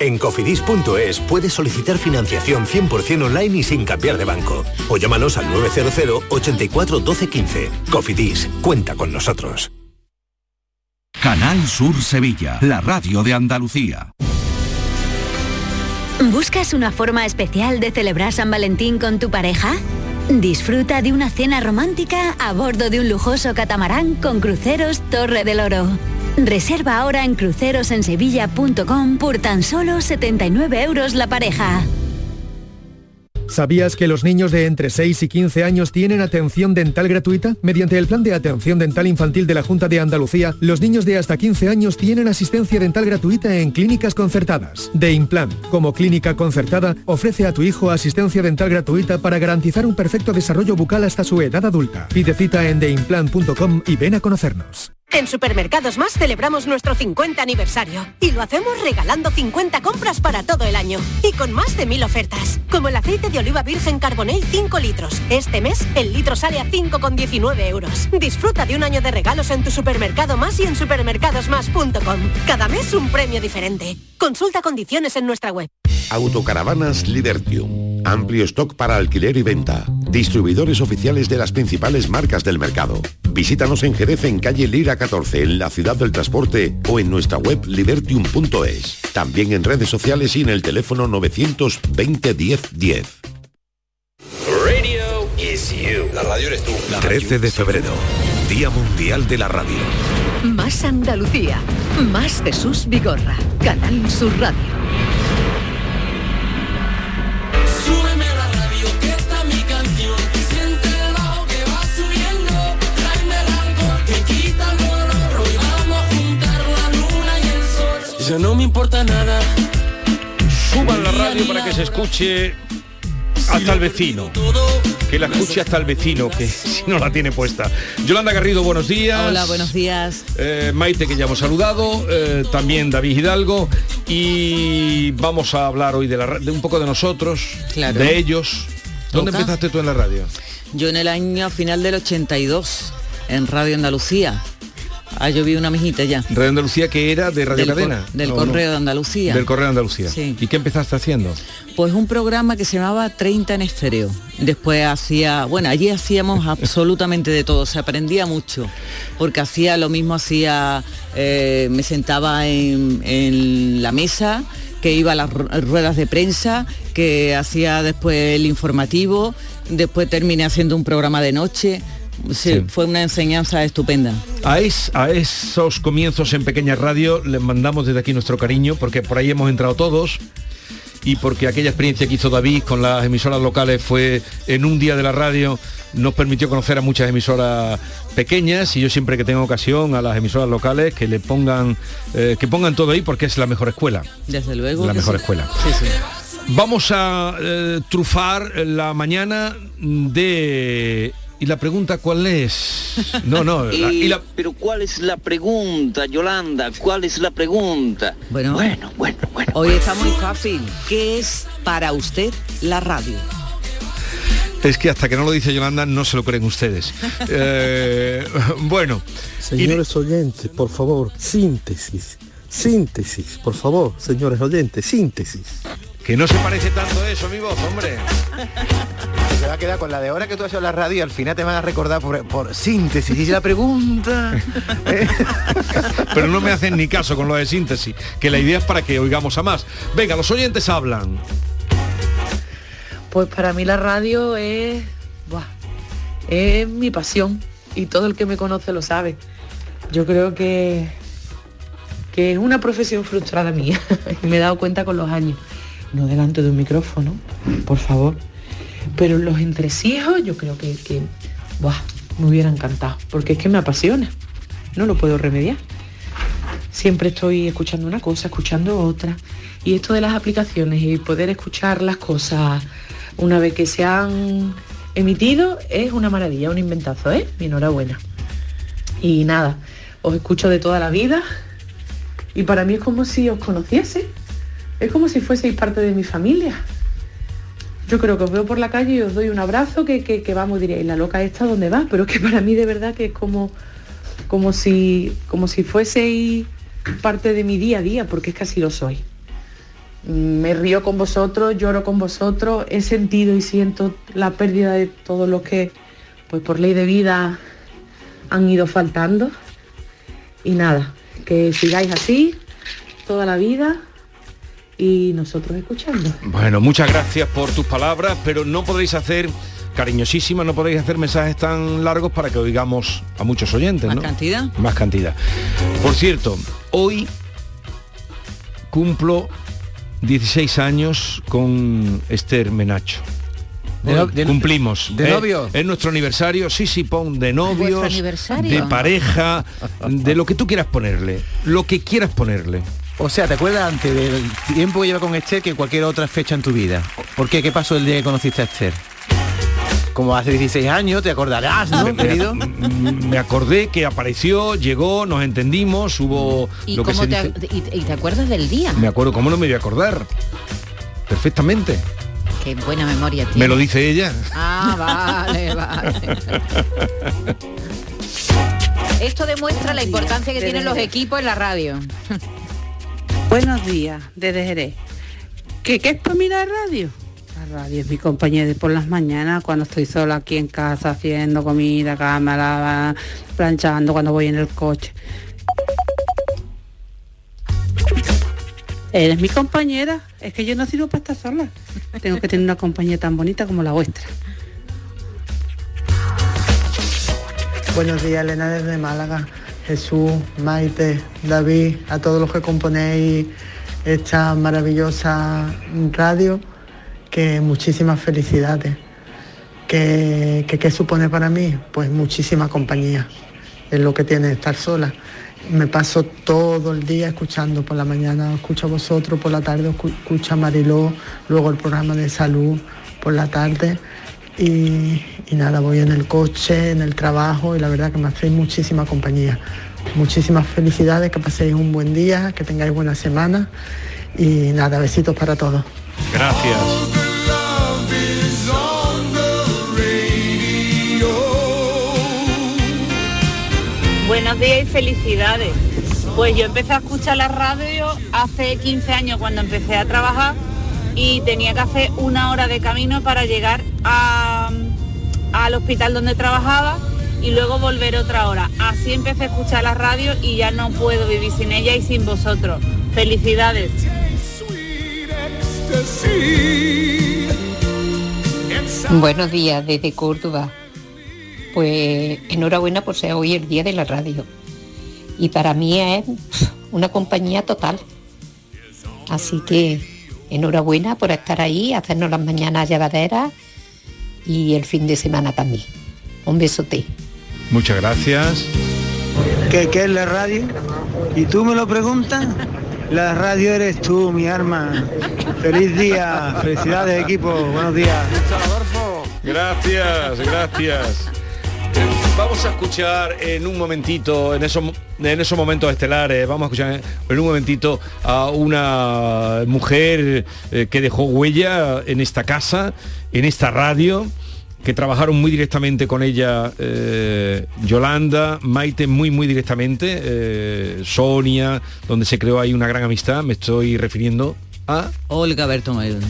En cofidis.es puedes solicitar financiación 100% online y sin cambiar de banco. O llámanos al 900 84 12 15. Cofidis, cuenta con nosotros. Canal Sur Sevilla, la radio de Andalucía. ¿Buscas una forma especial de celebrar San Valentín con tu pareja? Disfruta de una cena romántica a bordo de un lujoso catamarán con cruceros Torre del Oro. Reserva ahora en crucerosensevilla.com por tan solo 79 euros la pareja. ¿Sabías que los niños de entre 6 y 15 años tienen atención dental gratuita? Mediante el Plan de Atención Dental Infantil de la Junta de Andalucía, los niños de hasta 15 años tienen asistencia dental gratuita en clínicas concertadas. De Implant, como clínica concertada, ofrece a tu hijo asistencia dental gratuita para garantizar un perfecto desarrollo bucal hasta su edad adulta. Pide cita en deimplant.com y ven a conocernos. En Supermercados Más celebramos nuestro 50 aniversario y lo hacemos regalando 50 compras para todo el año y con más de mil ofertas, como el aceite de oliva virgen Carbonell 5 litros. Este mes el litro sale a 5,19 euros. Disfruta de un año de regalos en tu supermercado más y en supermercadosmás.com. Cada mes un premio diferente. Consulta condiciones en nuestra web. Autocaravanas Libertium. Amplio stock para alquiler y venta. Distribuidores oficiales de las principales marcas del mercado. Visítanos en Jerez en calle Lira 14, en la ciudad del transporte o en nuestra web libertium.es. También en redes sociales y en el teléfono 920 10 10. Radio is you. La radio eres tú. 13 de febrero, Día Mundial de la Radio. Más Andalucía, más Jesús Vigorra, Canal Sur Radio. Ya no me importa nada. Suban la radio para que se escuche hasta el vecino. Que la escuche hasta el vecino, que si no la tiene puesta. Yolanda Garrido, buenos días. Hola, buenos días. Eh, Maite, que ya hemos saludado, eh, también David Hidalgo, y vamos a hablar hoy de, la, de un poco de nosotros, Claro. de ellos. ¿Dónde Toca. empezaste tú en la radio? Yo en el año final del 82, en Radio Andalucía. Ah, yo vi una mijita ya. Radio Andalucía, que era de Radio Del cor- Cadena. del ¿o Correo de Andalucía. Del Correo de Andalucía. Sí. ¿Y qué empezaste haciendo? Pues un programa que se llamaba 30 en estéreo. Después hacía, bueno, allí hacíamos absolutamente de todo, se aprendía mucho, porque hacía lo mismo, hacía, eh, me sentaba en, en la mesa, que iba a las ru- ruedas de prensa, que hacía después el informativo, después terminé haciendo un programa de noche. Sí, Sí. Fue una enseñanza estupenda. A, es- a esos comienzos en Pequeña Radio les mandamos desde aquí nuestro cariño, porque por ahí hemos entrado todos y porque aquella experiencia que hizo David con las emisoras locales fue en un día de la radio, nos permitió conocer a muchas emisoras pequeñas y yo siempre que tengo ocasión a las emisoras locales que le pongan, eh, que pongan todo ahí porque es la mejor escuela. Desde luego. La mejor sí. escuela. Sí, sí. Vamos a eh, trufar la mañana de... ¿Y la pregunta cuál es? No, no. la- y la- Pero ¿cuál es la pregunta, Yolanda? ¿Cuál es la pregunta? Bueno, bueno, bueno, bueno. Hoy está muy fácil. ¿Qué es para usted la radio? Es que hasta que no lo dice Yolanda no se lo creen ustedes. Eh, bueno. Señores oyentes, por favor, síntesis. Síntesis, por favor, señores oyentes, síntesis. Que no se parece tanto eso, mi voz, hombre. Se va a quedar con la de ahora que tú has hecho la radio y al final te van a recordar por, por síntesis. Y la pregunta. Pero no me hacen ni caso con lo de síntesis, que la idea es para que oigamos a más. Venga, los oyentes hablan. Pues para mí la radio es, buah, es mi pasión y todo el que me conoce lo sabe. Yo creo que, que es una profesión frustrada mía. y me he dado cuenta con los años. Delante de un micrófono, por favor. Pero los entresijos yo creo que, me hubiera encantado. Porque es que me apasiona. No lo puedo remediar. Siempre estoy escuchando una cosa, escuchando otra. Y esto de las aplicaciones y poder escuchar las cosas una vez que se han emitido es una maravilla, un inventazo, ¿eh? Enhorabuena. Y nada, os escucho de toda la vida y para mí es como si os conociese, es como si fueseis parte de mi familia. Yo creo que os veo por la calle y os doy un abrazo que, que, que vamos, diréis, la loca esta dónde va, pero que para mí de verdad que es como, como si, como si fueseis parte de mi día a día, porque es que así lo soy. Me río con vosotros, lloro con vosotros, he sentido y siento la pérdida de todos los que, pues por ley de vida, han ido faltando. Y nada, que sigáis así toda la vida y nosotros escuchando. Bueno, muchas gracias por tus palabras, pero no podéis hacer cariñosísima, no podéis hacer mensajes tan largos para que oigamos a muchos oyentes, ¿Más ¿no? cantidad? Más cantidad. Por cierto, hoy cumplo 16 años con Esther Menacho. De no- de- Cumplimos. de ¿eh? novio? Es nuestro aniversario, sí, sí, pon de novios, aniversario? de pareja, de lo que tú quieras ponerle, lo que quieras ponerle. O sea, ¿te acuerdas antes del tiempo que lleva con Esther que cualquier otra fecha en tu vida? ¿Por qué? ¿Qué pasó el día que conociste a Esther? Como hace 16 años, te acordarás, ¿no, Me- querido? Me acordé que apareció, llegó, nos entendimos, hubo ¿Y, lo que cómo se te, dice- y, y te acuerdas del día? Me acuerdo, ¿cómo no me voy a acordar? Perfectamente. Qué buena memoria tiene. Me lo dice ella. Ah, vale, vale. Esto demuestra la importancia que tienen los equipos en la radio. Buenos días, desde Jerez. ¿Qué, qué es para mí la radio? La radio es mi compañera de por las mañanas, cuando estoy sola aquí en casa haciendo comida, cámara, planchando, cuando voy en el coche. Eres mi compañera, es que yo no sirvo para estar sola. Tengo que tener una compañía tan bonita como la vuestra. Buenos días, Elena desde Málaga. Jesús, Maite, David, a todos los que componéis esta maravillosa radio, que muchísimas felicidades. ¿Qué, que, qué supone para mí? Pues muchísima compañía. Es lo que tiene estar sola. Me paso todo el día escuchando. Por la mañana escucho a vosotros, por la tarde escucho a Mariló, luego el programa de salud por la tarde. Y, y nada, voy en el coche, en el trabajo y la verdad que me hacéis muchísima compañía. Muchísimas felicidades, que paséis un buen día, que tengáis buena semana y nada, besitos para todos. Gracias. Buenos días y felicidades. Pues yo empecé a escuchar la radio hace 15 años cuando empecé a trabajar y tenía que hacer una hora de camino para llegar al hospital donde trabajaba y luego volver otra hora. Así empecé a escuchar la radio y ya no puedo vivir sin ella y sin vosotros. Felicidades. Buenos días desde Córdoba. Pues enhorabuena por ser hoy el día de la radio. Y para mí es una compañía total. Así que enhorabuena por estar ahí, hacernos las mañanas llevaderas y el fin de semana también. Un besote. Muchas gracias. ¿Qué, qué es la radio? ¿Y tú me lo preguntas? La radio eres tú, mi arma. Feliz día, felicidades equipo, buenos días. Gracias, gracias. Vamos a escuchar en un momentito, en esos, en esos momentos estelares, vamos a escuchar en un momentito a una mujer eh, que dejó huella en esta casa, en esta radio, que trabajaron muy directamente con ella eh, Yolanda, Maite muy muy directamente, eh, Sonia, donde se creó ahí una gran amistad, me estoy refiriendo a... Olga Bertomeu.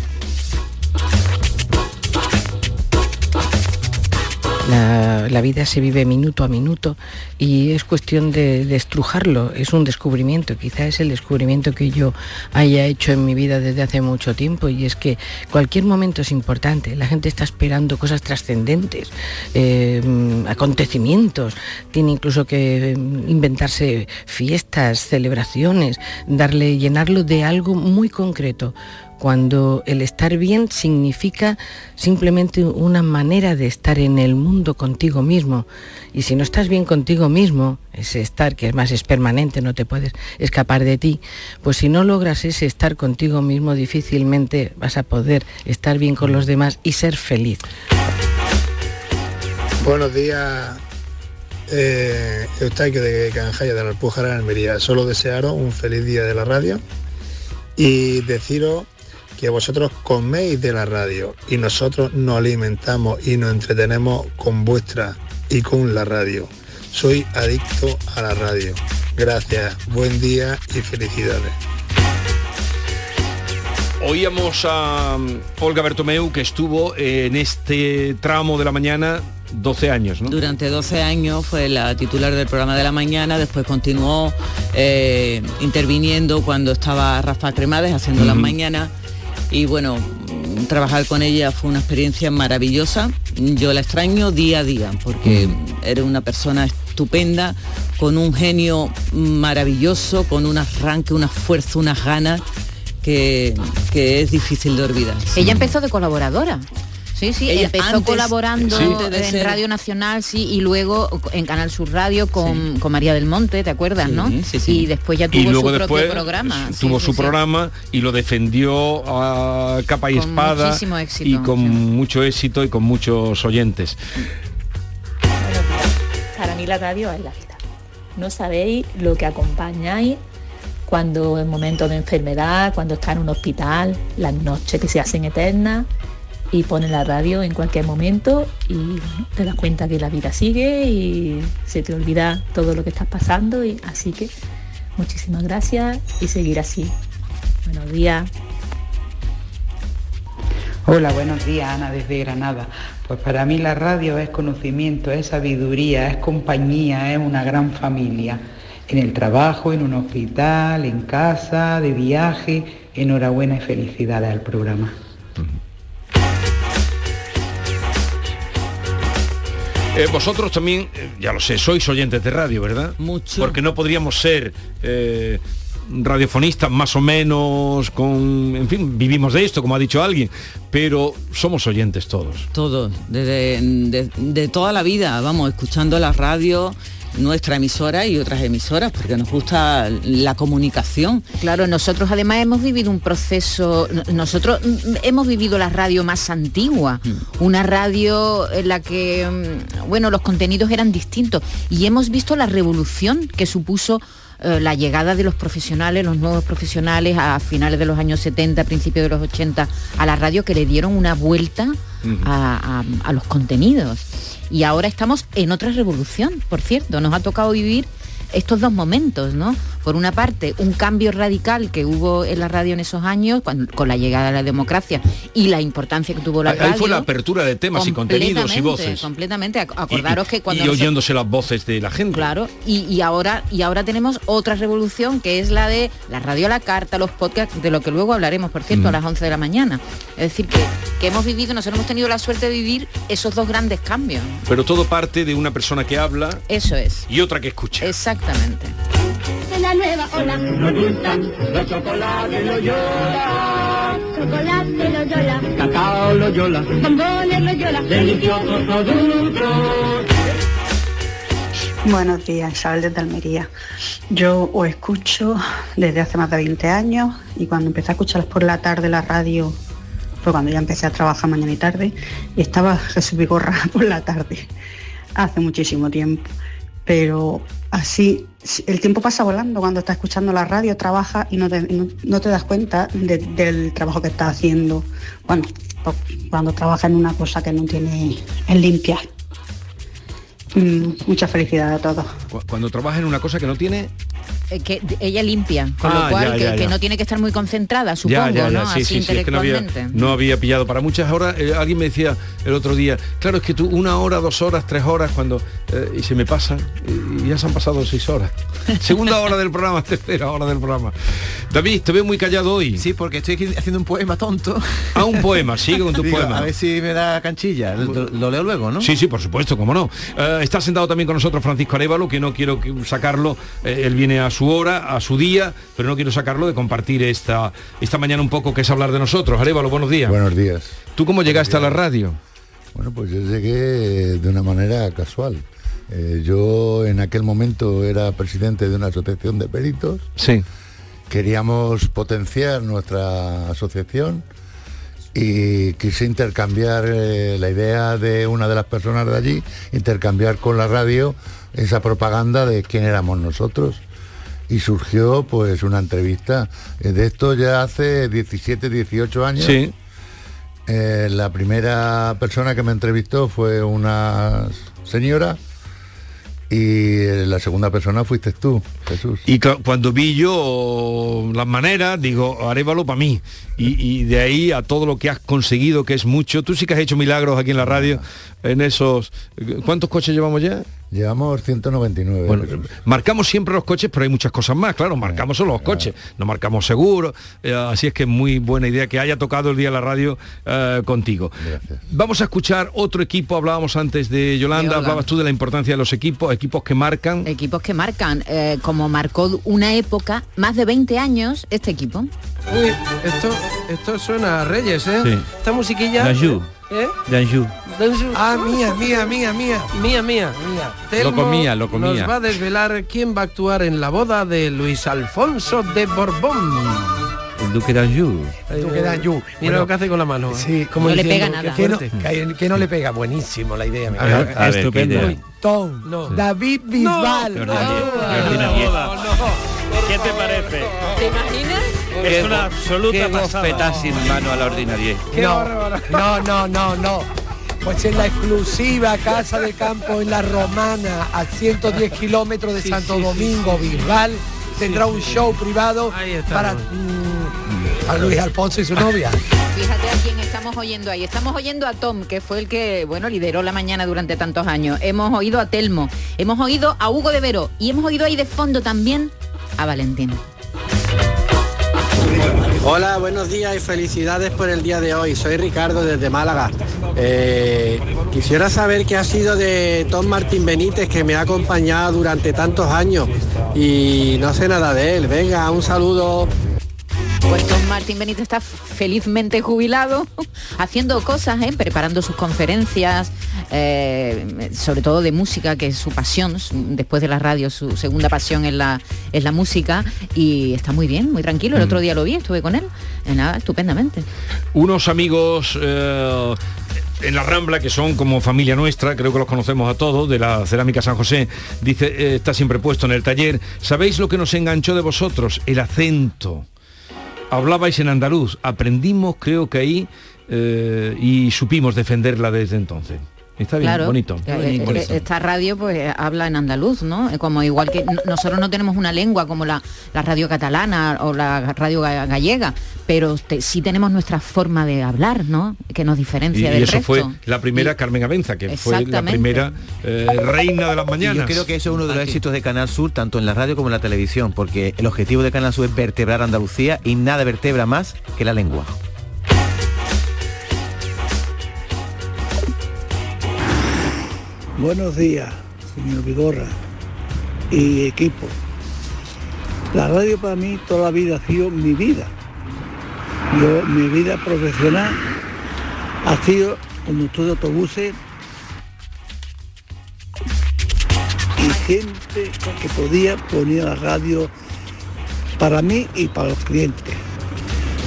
La, vida se vive minuto a minuto y es cuestión de, de estrujarlo. Es un descubrimiento, quizá es el descubrimiento que yo haya hecho en mi vida desde hace mucho tiempo y es que cualquier momento es importante. La gente está esperando cosas trascendentes, eh, acontecimientos, tiene incluso que mm, inventarse fiestas, celebraciones, darle, llenarlo de algo muy concreto cuando el estar bien significa simplemente una manera de estar en el mundo contigo mismo. Y si no estás bien contigo mismo, ese estar que además es permanente, no te puedes escapar de ti, pues si no logras ese estar contigo mismo, difícilmente vas a poder estar bien con los demás y ser feliz. Buenos días, eh, Eustaquio de Canjaya de la Alpujarra Almería. Solo desearos un feliz día de la radio y deciros que vosotros coméis de la radio y nosotros nos alimentamos y nos entretenemos con vuestra y con la radio. Soy adicto a la radio. Gracias, buen día y felicidades. Oíamos a um, Olga Bertomeu que estuvo en este tramo de la mañana 12 años, ¿no? Durante 12 años fue la titular del programa de la mañana, después continuó eh, interviniendo cuando estaba Rafa Cremades haciendo las Ujú. mañanas y bueno, mm, trabajar con ella fue una experiencia maravillosa. Yo la extraño día a día porque era una persona estupenda, con un genio maravilloso, con un arranque, una fuerza, unas ganas que, que es difícil de olvidar. Ella empezó de colaboradora. Sí, sí, Ella empezó antes- colaborando Sí. En ser- Radio Nacional, sí, y luego en Canal Sur Radio con, con María del Monte, ¿te acuerdas, no? Y después ya tuvo y luego su después propio programa. tuvo sí, su sí. programa y lo defendió a capa y Con espada muchísimo éxito, y con mucho éxito y con muchos oyentes. Para mí la radio es la vida. No sabéis lo que acompañáis cuando en momentos de enfermedad, cuando está en un hospital, las noches que se hacen eternas y ponen la radio en cualquier momento y te das cuenta que la vida sigue y se te olvida todo lo que estás pasando y así que muchísimas gracias y seguir así. Buenos días. Hola, buenos días, Ana, desde Granada. Pues para mí la radio es conocimiento, es sabiduría, es compañía, es una gran familia. En el trabajo, en un hospital, en casa, de viaje. Enhorabuena y felicidades al programa. Eh, vosotros también, eh, ya lo sé, sois oyentes de radio, ¿verdad? Mucho. Porque no podríamos ser eh, radiofonistas más o menos con, en fin, vivimos de esto, como ha dicho alguien, pero somos oyentes todos. Todos, desde de, de toda la vida, vamos, escuchando la radio, nuestra emisora y otras emisoras, porque nos gusta la comunicación. Claro, nosotros además hemos vivido un proceso, nosotros mm, hemos vivido la radio más antigua, una radio en la que, mm, bueno, los contenidos eran distintos y hemos visto la revolución que supuso eh, la llegada de los profesionales, los nuevos profesionales a finales de los años 70, principios de los 80 a la radio que le dieron una vuelta a, a- a los contenidos. Y ahora estamos en otra revolución, por cierto, nos ha tocado vivir estos dos momentos, ¿no? Por una parte, un cambio radical que hubo en la radio en esos años, cuando- con la llegada de la democracia y la importancia que tuvo la Ahí radio. fue la apertura de temas y contenidos y voces. Completamente. Y- Acordaros y, que cuando y nosotros- oyéndose las voces de la gente. Claro, y, y ahora y ahora tenemos otra revolución que es la de la radio a la carta, los podcasts, de lo que luego hablaremos, por cierto, a Mm. las 11 de la mañana. Es decir, que, que hemos vivido, nosotros hemos tenido la suerte de vivir esos dos grandes cambios. Pero todo parte de una persona que habla Eso es. y otra que escucha. Exactamente. De la nueva ola. Nos gustan los chocolates Loyola. Chocolate Loyola. Cacao Loyola. Bombones Loyola. Deliciosos productos. Buenos días, Isabel desde Almería. Yo os escucho desde hace más de 20 años y cuando empecé a escucharlas por la tarde la radio fue cuando ya empecé a trabajar mañana y tarde y estaba Jesús Vigorra por la tarde, hace muchísimo tiempo. Pero así, el tiempo pasa volando cuando estás escuchando la radio, trabajas y no te, no- te das cuenta de- del trabajo que estás haciendo cuando, cuando trabajas en una cosa que no tiene es limpia. Mm, mucha felicidad a todos. Cu- Cuando trabaja en una cosa que no tiene eh, que ella limpia, con Ah, lo cual ya, que, ya, que ya. no tiene que estar muy concentrada, supongo, ya, ya, ya, ¿no? sí, Así sí, sí, es que no había, intelectualmente. no había pillado para muchas horas. Eh, alguien me decía el otro día, claro, es que tú una hora, dos horas, tres horas, cuando eh, y se me pasan, y, y ya se han pasado seis horas. Segunda hora del programa, tercera hora del programa. David, te veo muy callado hoy. Sí, porque estoy aquí haciendo un poema tonto. Ah, un poema, sigue con tu Digo, poema. A ver si me da canchilla. Lo, lo leo luego, ¿no? Sí, sí, por supuesto, cómo no. Eh, está sentado también con nosotros Francisco Arevalo, que no quiero sacarlo, eh, él viene a su hora, a su día, pero no quiero sacarlo de compartir esta, esta mañana un poco, que es hablar de nosotros. Arevalo, buenos días. Buenos días. ¿Tú cómo llegaste a la radio? Bueno, pues yo llegué de una manera casual. Eh, yo en aquel momento era presidente de una asociación de peritos. Sí. Queríamos potenciar nuestra asociación y quise intercambiar eh, la idea de una de las personas de allí, intercambiar con la radio esa propaganda de quién éramos nosotros. Y surgió pues una entrevista. Eh, De esto ya hace 17, 18 años. Sí. Eh, la primera persona que me entrevistó fue una señora y eh, la segunda persona fuiste tú, Jesús. Y cuando vi yo las maneras, digo, Arevalo para mí. Y, y de ahí a todo lo que has conseguido, que es mucho. Tú sí que has hecho milagros aquí en la radio, en esos... ¿Cuántos coches llevamos ya? Llevamos 199. Bueno, marcamos siempre los coches, pero hay muchas cosas más, claro, marcamos solo los coches, no marcamos seguro, eh, así es que es muy buena idea que haya tocado el día de la radio eh, contigo. Vamos a escuchar otro equipo, hablábamos antes de Yolanda, Yolanda. hablabas tú de la importancia de los equipos, equipos que marcan. Equipos que marcan, eh, como marcó una época, más de 20 años, este equipo. Uy, esto, esto suena a Reyes, ¿eh? Sí. Esta musiquilla. Danjou. ¿Eh? Danjou. Ah, mía, mía, mía, mía, mía, mía, mía. Lo comía, lo comía. Nos va a desvelar quién va a actuar en la boda de Luis Alfonso de Borbón. El Duque d'Anjou. El Duque d'Anjou. Mira Bueno, lo que hace con la mano. ¿eh? Sí, como No le diciendo, pega nada. Que no, que- que no le pega, buenísimo la idea. A ver, a ver, Estupendo. ¿qué idea? Tom, No. David Bisbal. ¿Qué te parece? Es una absoluta qué bofetada sin mano a la ordinarie. No, no, no, no, no. Pues en la exclusiva casa de campo en la Romana, a 110 kilómetros de Sí, Santo sí, sí, Domingo, sí. Bisbal tendrá un show privado para mm, a Luis Alfonso y su novia. Fíjate a quién estamos oyendo ahí. Estamos oyendo a Tom, que fue el que, bueno, lideró la mañana durante tantos años. Hemos oído a Telmo, hemos oído a Hugo de Vero y hemos oído ahí de fondo también a Valentín. Hola, buenos días y felicidades por el día de hoy. Soy Ricardo desde Málaga. Eh, quisiera saber qué ha sido de Tom Martín Benítez que me ha acompañado durante tantos años y no sé nada de él. Venga, un saludo. Pues Tom Martín Benítez está felizmente jubilado, haciendo cosas, ¿eh? preparando sus conferencias, eh, sobre todo de música, que es su pasión, después de la radio, su segunda pasión es la, es la música, y está muy bien, muy tranquilo. El Mm. otro día lo vi, estuve con él, eh, nada, estupendamente. Unos amigos eh, en la Rambla, que son como familia nuestra, creo que los conocemos a todos, de la Cerámica San José, dice, eh, está siempre puesto en el taller, ¿sabéis lo que nos enganchó de vosotros? El acento. Hablabais en andaluz, aprendimos creo que ahí eh, y supimos defenderla desde entonces. Está bien, claro, bonito. eh, eh, esta radio pues habla en andaluz, ¿no? Como igual que nosotros no tenemos una lengua como la, la radio catalana o la radio ga- gallega, pero te- sí tenemos nuestra forma de hablar, ¿no? Que nos Y, diferencia y del eso resto. fue la primera Carmen Avenza, que fue la primera eh, reina de las Y mañanas. yo creo que eso es uno de los éxitos de Canal Sur, tanto en la radio como en la televisión, porque el objetivo de Canal Sur es vertebrar Andalucía y nada vertebra más que la lengua. Buenos días, señor Vigorra y equipo. La radio para mí toda la vida ha sido mi vida. Yo, mi vida profesional ha sido conductor de autobuses y siempre que podía ponía la radio para mí y para los clientes.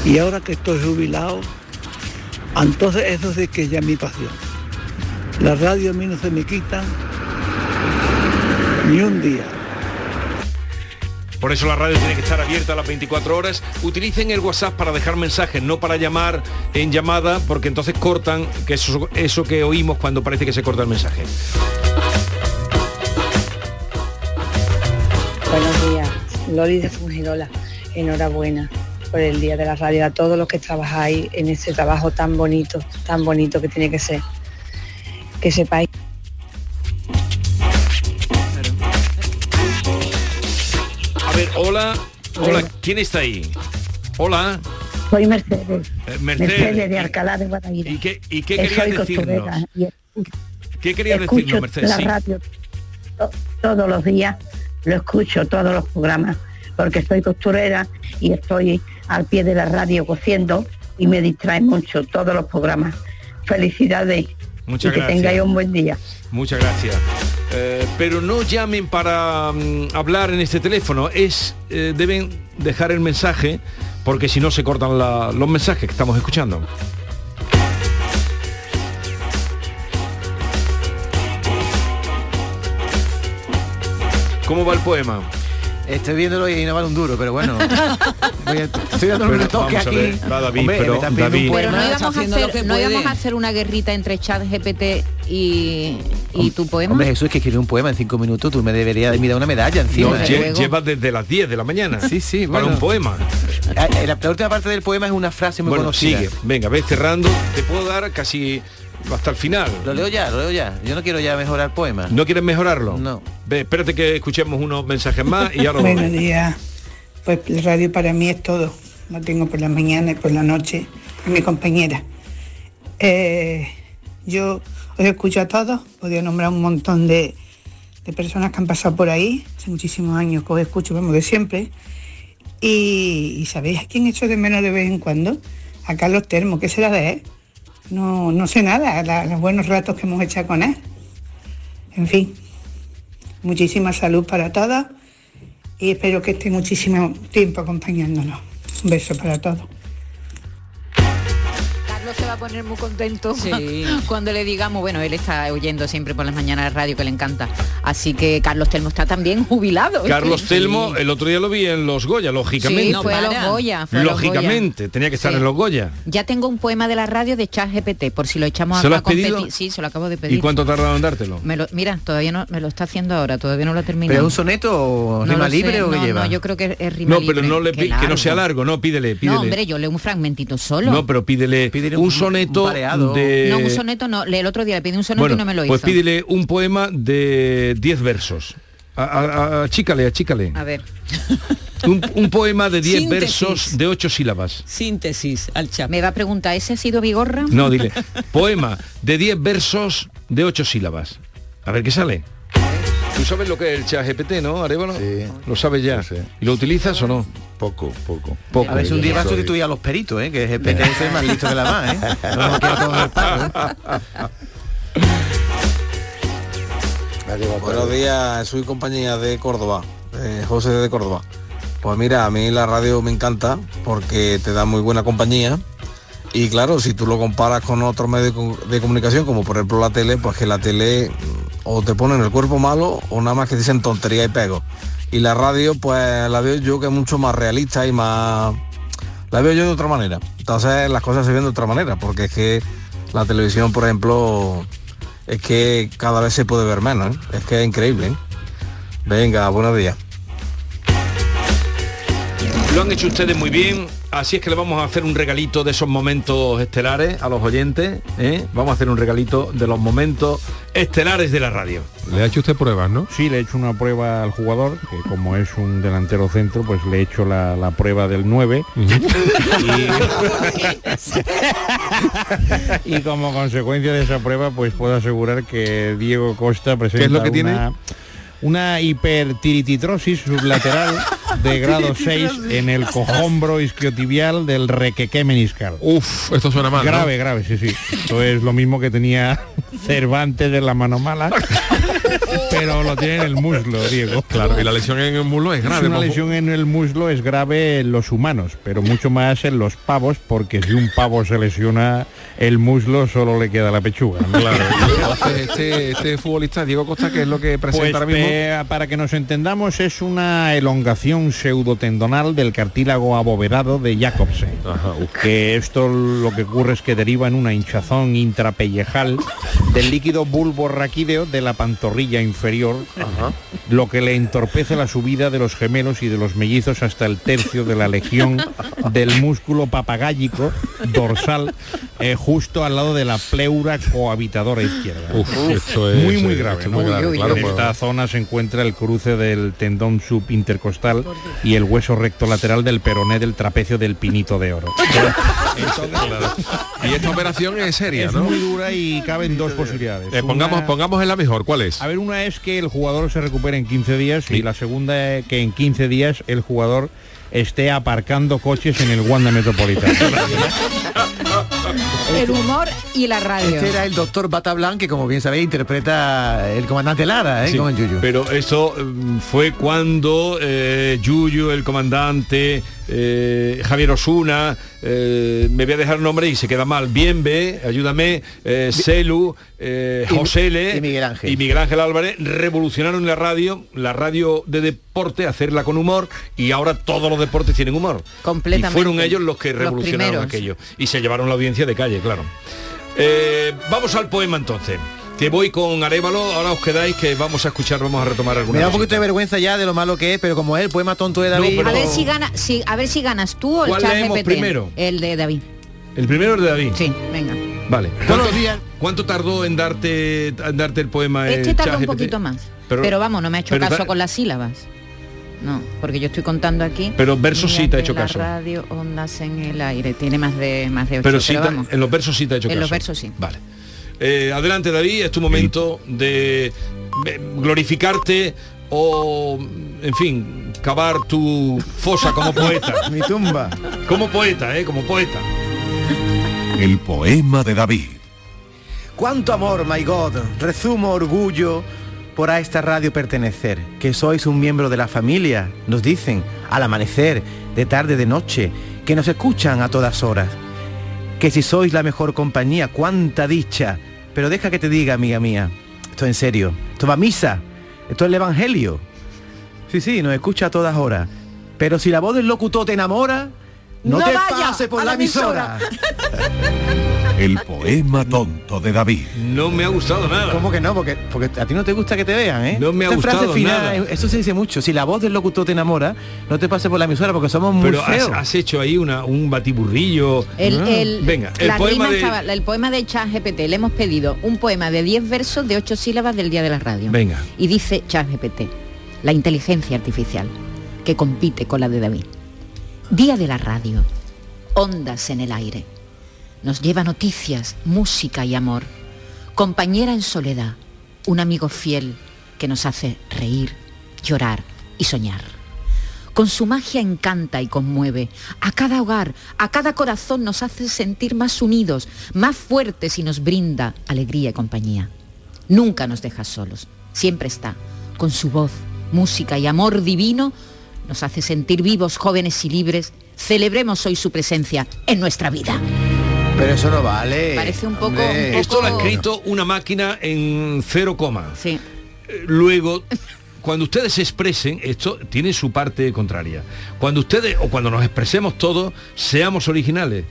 Y ahora que estoy jubilado, entonces eso sí que ya mi pasión. La radio a mí no se me quitan ni un día. Por eso la radio tiene que estar abierta a las 24 horas. Utilicen el WhatsApp para dejar mensajes, no para llamar en llamada, porque entonces cortan que eso, eso que oímos cuando parece que se corta el mensaje. Buenos días, Loli de Fungirola. Enhorabuena por el Día de la Radio a todos los que trabajáis en este trabajo tan bonito, tan bonito que tiene que ser. Que sepáis. A ver, hola. Hola, ¿quién está ahí? Hola. Soy Mercedes. Eh, Mercedes, Mercedes. de Alcalá de Guadaira. ¿Y qué, y qué Que querías soy decirnos? costurera y ¿Qué querías escucho decirnos, Mercedes? la Sí. radio to- todos los días, lo escucho todos los programas, porque soy costurera y estoy al pie de la radio cosiendo y me distrae mucho todos los programas. Felicidades Muchas y que gracias. tengáis un buen día. Muchas gracias. Eh, pero no llamen para mm, hablar en este teléfono, es eh, deben dejar el mensaje porque si no se cortan la- los mensajes que estamos escuchando. ¿Cómo va el poema? Estoy viéndolo y no vale un duro, pero bueno. Voy a- estoy dando un a aquí. ver, va, David, Hombre, pero, me David- no íbamos, a hacer, que no íbamos puede. a hacer una guerrita entre chat GPT y, y tu poema. Hombre, Jesús, es que escribir un poema en cinco minutos, tú me deberías de dar una medalla encima. No, lle- lleva desde las 10 de la mañana. Sí, sí, Para un poema. Ah, eh, La, la última parte del poema es una frase muy Bueno, conocida. sigue. Venga, ve cerrando. Te puedo dar casi hasta el final. Lo leo ya, lo leo ya. Yo no quiero ya mejorar poema. ¿No quieres mejorarlo? No. Ve, espérate que escuchemos unos mensajes más y ahora Buenos días. Pues la radio para mí es todo. Lo tengo por la mañana y por la noche. Es mi compañera. Eh, yo os escucho a todos. Podría nombrar un montón de, de personas que han pasado por ahí. Hace muchísimos años que os escucho, vamos, de siempre. Y, y ¿sabéis a quién echo de menos de vez en cuando? A Carlos Termo. ¿Qué será de él? No, no sé nada. los buenos ratos que hemos echado con él. En fin, muchísima salud para todos y espero que esté muchísimo tiempo acompañándonos. Un beso para todos. Va a poner muy contento Sí. cuando le digamos, bueno, él está oyendo siempre por las mañanas la radio que le encanta. Así que Carlos Telmo está también jubilado. Carlos Sí. Telmo, el otro día lo vi en Los Goya, lógicamente. Sí, fue a los Goya. fue a los lógicamente, tenía que estar Sí. en Los Goya. Ya tengo un poema de la radio de Chat GPT, por si lo echamos ¿Se a, lo has pedido? Sí, se lo acabo de pedir. ¿Y cuánto tardaron en dártelo? Me lo- mira, todavía no me lo está haciendo ahora, todavía no lo ha terminado. ¿Pero es un soneto o No rima sé, libre o qué no, lleva? No, yo creo que es rima No, libre. pero no le pi- que no sea largo, no, pídele, pídele. No, hombre, yo leo un fragmentito solo. No, pero pídele, un soneto de... No, un soneto no. Le- El otro día le pedí un soneto bueno, y no me lo pues hizo. pídele un poema de 10 versos. A- a- a- Achícale, achícale. A ver. Un, un poema de 10 Síntesis. versos de 8 sílabas. Síntesis al chat. Me va a preguntar, ¿ese ha sido Vigorra? No, dile. Poema de 10 versos de 8 sílabas. A ver qué sale. Tú sabes lo que es el chat GPT, ¿no, Arevalo? Sí. Lo sabes ya. ¿Y lo utilizas o no? Poco, poco. Poco. A ver si un día va a sustituir a los peritos, ¿eh? que es el PTS es más listo que la más, ¿eh? No quiero ¿eh? Buenos días, soy compañía de Córdoba, eh, José de Córdoba. Pues mira, a mí la radio me encanta porque te da muy buena compañía y claro, si tú lo comparas con otros medios de co- de comunicación, como por ejemplo la tele, pues que la tele o te ponen el cuerpo malo o nada más que dicen tontería y pego. Y la radio, pues la veo yo que es mucho más realista y más... La veo yo de otra manera. Entonces las cosas se ven de otra manera, porque es que la televisión, por ejemplo, es que cada vez se puede ver menos. ¿eh? Es que es increíble. ¿eh? Venga, buenos días. Lo han hecho ustedes muy bien, así es que le vamos a hacer un regalito de esos momentos estelares a los oyentes. ¿eh? Vamos a hacer un regalito de los momentos estelares de la radio. Le ha hecho usted pruebas, ¿no? Sí, le he hecho una prueba al jugador, que como es un delantero centro, pues le he hecho la, la prueba del 9. y, y como consecuencia de esa prueba, pues puedo asegurar que Diego Costa presenta es lo que tiene? una, una hipertirititrosis sublateral de grado 6 en el cojombro isquiotibial del requeque meniscal. Uf, esto suena mal, ¿no? Grave, grave, sí, sí. Esto es lo mismo que tenía Cervantes de la mano mala, pero lo tiene en el muslo, Diego. Claro, y la lesión en el muslo es grave. una lesión en el muslo es grave en los humanos, pero mucho más en los pavos, porque si un pavo se lesiona el muslo, solo le queda la pechuga. ¿no? Claro. Este, este futbolista, Diego Costa, ¿qué es lo que presenta Pues, ahora mismo? eh, para que nos entendamos, es una elongación pseudotendonal del cartílago abovedado de Jacobsen. que esto lo que ocurre es que deriva en una hinchazón intrapellejal del líquido bulbo raquídeo de la pantorrilla inferior lo que le entorpece la subida de los gemelos y de los mellizos hasta el tercio de la legión del músculo papagállico dorsal, eh, justo al lado de la pleura cohabitadora izquierda. Uf, esto es, muy, muy grave. esto es ¿no? muy grave, Uy, uy, claro, en esta zona se encuentra el cruce del tendón subintercostal y el hueso recto lateral del peroné del trapecio del pinito de oro. Y esta operación es seria, Es ¿no? muy dura y caben dos posibilidades. Eh, pongamos, Una- pongamos en la mejor, ¿cuál es? A ver, una es que el jugador se recupere en 15 días y la segunda es que en 15 días el jugador esté aparcando coches en el Wanda Metropolitano. El humor y la radio. Este era el doctor Batablan que como bien sabéis interpreta el comandante Lara, ¿eh? Sí, con el Yuyu. Pero eso mm, fue cuando eh, Yuyu, el comandante, eh, Javier Osuna, eh, me voy a dejar el nombre y se queda mal. Bienve, ayúdame, eh, Celu, eh, Y- Josele y Miguel Ángel. y Miguel Ángel Álvarez revolucionaron la radio, la radio de deporte, hacerla con humor y ahora todos los deportes tienen humor. Completamente. Y fueron ellos los que revolucionaron aquello y se llevaron la audiencia de calle, claro. Eh, vamos al poema entonces. Que voy con Arevalo, ahora os quedáis que vamos a escuchar, vamos a retomar alguna Me da un poquito de vergüenza ya de lo malo que es, pero como es el poema tonto de David. A ver si gana, si, a ver si ganas tú o el ¿Cuál chat leemos GPT. primero? El de David. El primero es de David. Sí, venga. Vale. ¿Cuánto, ¿Cuánto tardó en darte en darte el poema? Este el tarda un poquito más. Pero- Pero, vamos, no me ha hecho pero caso con las sílabas. No, porque yo estoy contando aquí. Pero versos sí Días te ha hecho la caso. radio, ondas en el aire. Tiene más de más de ocho. Pero sí, vamos. en los versos sí te ha hecho En caso. los versos sí. Vale. Eh, adelante David, es tu momento de glorificarte o, en fin, cavar tu fosa como poeta. Mi tumba. Como poeta, ¿eh? Como poeta. El poema de David. Cuánto amor, my God. Resumo orgullo por a esta radio pertenecer. Que sois un miembro de la familia, nos dicen, al amanecer, de tarde, de noche, que nos escuchan a todas horas. Que si sois la mejor compañía, cuánta dicha. Pero deja que te diga, amiga mía, esto en serio, esto va a misa, esto es el Evangelio. Sí, sí, nos escucha a todas horas. Pero si la voz del locutor te enamora, no, No te vaya pase por a la emisora. El poema tonto de David. No me ha gustado nada. ¿Cómo que no? Porque, porque a ti no te gusta que te vean, ¿eh? No me ha Esta frase gustado final, nada. eh, Eso se dice mucho. Si la voz del locutor te enamora, no te pases por la emisora porque somos muy Pero has, feos. has hecho ahí una, un batiburrillo. El, Ah. el- Venga, el la poema de... estaba- el poema de ChatGPT. Le hemos pedido un poema de 10 versos de 8 sílabas del Día de la Radio. Venga. Y dice ChatGPT, la inteligencia artificial, que compite con la de David. Día de la radio, ondas en el aire. Nos lleva noticias, música y amor. Compañera en soledad, un amigo fiel que nos hace reír, llorar y soñar. Con su magia encanta y conmueve. A cada hogar, a cada corazón nos hace sentir más unidos, más fuertes y nos brinda alegría y compañía. Nunca nos deja solos. Siempre está. Con su voz, música y amor divino, nos hace sentir vivos, jóvenes y libres. Celebremos hoy su presencia en nuestra vida. Pero eso no vale. Parece un poco- Esto lo ha escrito una máquina en cero coma. Sí. Eh, Luego, cuando ustedes se expresen, esto tiene su parte contraria. Cuando ustedes, o cuando nos expresemos todos, seamos originales.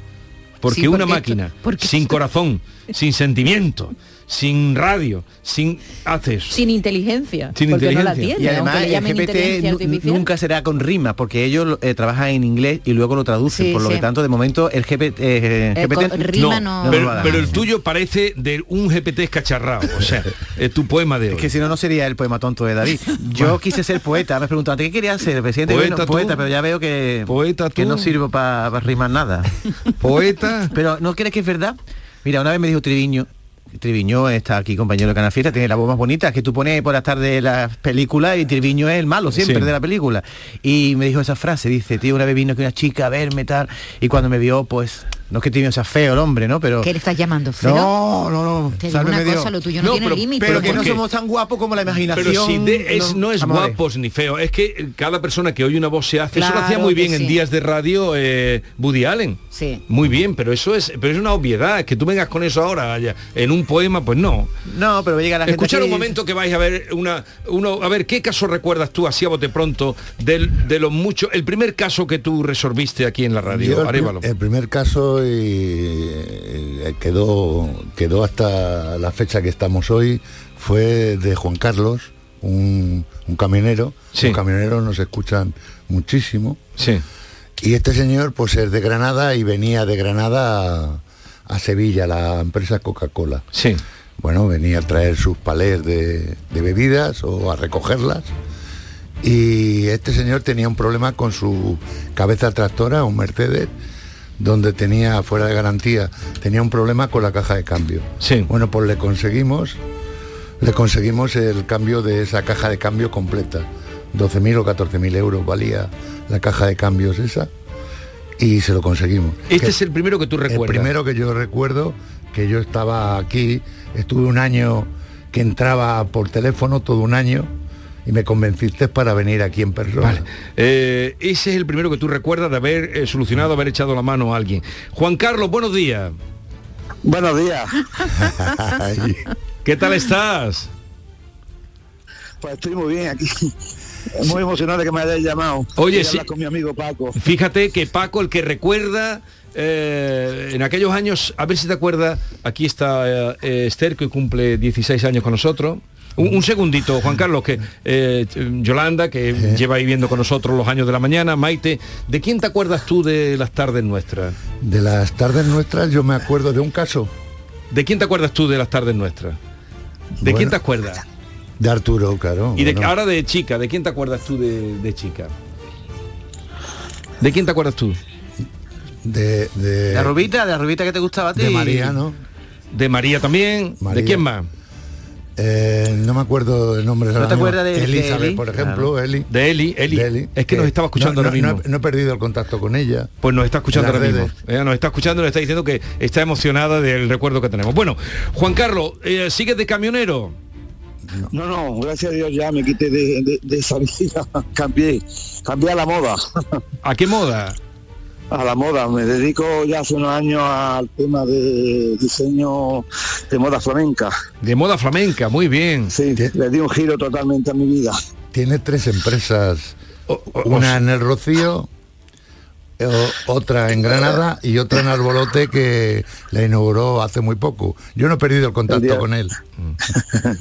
Porque, Sí, una porque máquina esto- porque sin corazón, sin sentimiento, sin radio, sin haces. Sin inteligencia. Sin porque no la inteligencia. tiene, Y además el GPT nunca será con rima porque ellos eh, trabajan en inglés y luego lo traducen. Sí, por lo que tanto de momento el GPT, eh, Eh, GPT con rima no- lo pero, va a dar. pero el tuyo parece de un GPT escacharrado. O sea, es tu poema de hoy. Es que si no, no sería el poema tonto de David. Yo quise ser poeta, me preguntaban, ¿qué querías ser? Presidente, Poeta bueno, poeta, pero ya veo que, Poeta que no sirvo para rimar nada. Poeta. Pero ¿no crees que es verdad? Mira, una vez me dijo Triviño, Triviño está aquí, compañero de Canal Fiesta, tiene la voz más bonita, que tú pones por las tardes las películas y Triviño es el malo siempre Sí. de la película. Y me dijo esa frase, dice, tío, una vez vino que una chica a verme tal, y cuando me vio, pues, no es que Triviño sea feo el hombre, ¿no? Pero... ¿Qué le estás llamando feo? No, no, no. Te digo una Dios. cosa, lo tuyo no, tiene límite. Pero que no somos tan guapos como la imaginación. Pero si de- es, no, es guapos ni feo, es que cada persona que oye una voz se hace. eso lo hacía muy bien en días de radio eh, Woody Allen. Sí. Muy bien, pero eso es, pero es una obviedad. Que tú vengas con eso ahora ya, en un poema, pues no. No, pero llega la gente Escuchar un momento que vais a ver una, uno, a ver qué caso recuerdas tú así a bote pronto del, de los muchos, el primer caso que tú resolviste aquí en la radio, Yo el primer caso y, eh, quedó, quedó hasta la fecha que estamos hoy, fue de Juan Carlos, un, un camionero. Los camioneros nos escuchan muchísimo. Sí. Y este señor pues es de Granada y venía de Granada a, a Sevilla, la empresa Coca-Cola. Sí. Bueno, venía a traer sus palés de, de bebidas o a recogerlas. Y este señor tenía un problema con su cabeza tractora, un Mercedes, donde tenía fuera de garantía, tenía un problema con la caja de cambio. Sí. Bueno, pues le conseguimos, le conseguimos el cambio de esa caja de cambio completa. 12.000 o 14.000 euros valía la caja de cambios esa y se lo conseguimos. Este Que- es el primero que tú recuerdas. el primero que yo recuerdo, que yo estaba aquí, estuve un año que entraba por teléfono todo un año y me convenciste para venir aquí en persona. Eh, ese es el primero que tú recuerdas de haber eh, solucionado, haber echado la mano a alguien. Juan Carlos, buenos días. Buenos días. ¿Qué tal estás? Pues estoy muy bien aquí. Muy emocionado de que me hayáis llamado. Oye, sí. con mi amigo Paco. Fíjate que Paco, el que recuerda eh, en aquellos años, a ver si te acuerdas, aquí está eh, eh, Esther, que cumple 16 años con nosotros. Un, un segundito, Juan Carlos, que eh, Yolanda, que lleva viviendo con nosotros los años de la mañana, Maite, ¿de quién te acuerdas tú de las tardes nuestras? De las tardes nuestras yo me acuerdo de un caso. ¿De quién te acuerdas tú de las tardes nuestras? ¿De Bueno, quién te acuerdas? De Arturo, claro. Y de, bueno. ahora de chica, ¿de quién te acuerdas tú de, de chica? ¿De quién te acuerdas tú? De, de, De la rubita, de la rubita que te gustaba a ti. de María, ¿no? De María también. María. ¿De quién más? Eh, no me acuerdo el nombre. ¿No ahora te mismo. acuerdas de- de Elizabeth, Eli? por ejemplo, Claro. Eli. De Eli, Eli. De Es que nos estaba escuchando no, ahora no- mismo. no he- no he perdido el contacto con ella. Pues nos está escuchando ahora mismo. redes. Eh, nos está escuchando y nos está diciendo que está emocionada del recuerdo que tenemos. Bueno, Juan Carlos, eh, ¿sigues de camionero? No, no, gracias a Dios ya me quité de, de- de esa vida. cambié, cambié a la moda. ¿A qué moda? A la moda, me dedico ya hace unos años al tema de diseño de moda flamenca. De moda flamenca, muy bien. Sí, le di un giro totalmente a mi vida. Tiene tres empresas. una en el Rocío, o- otra en Granada y otra en Arbolote que la inauguró hace muy poco. Yo no he perdido el contacto con él.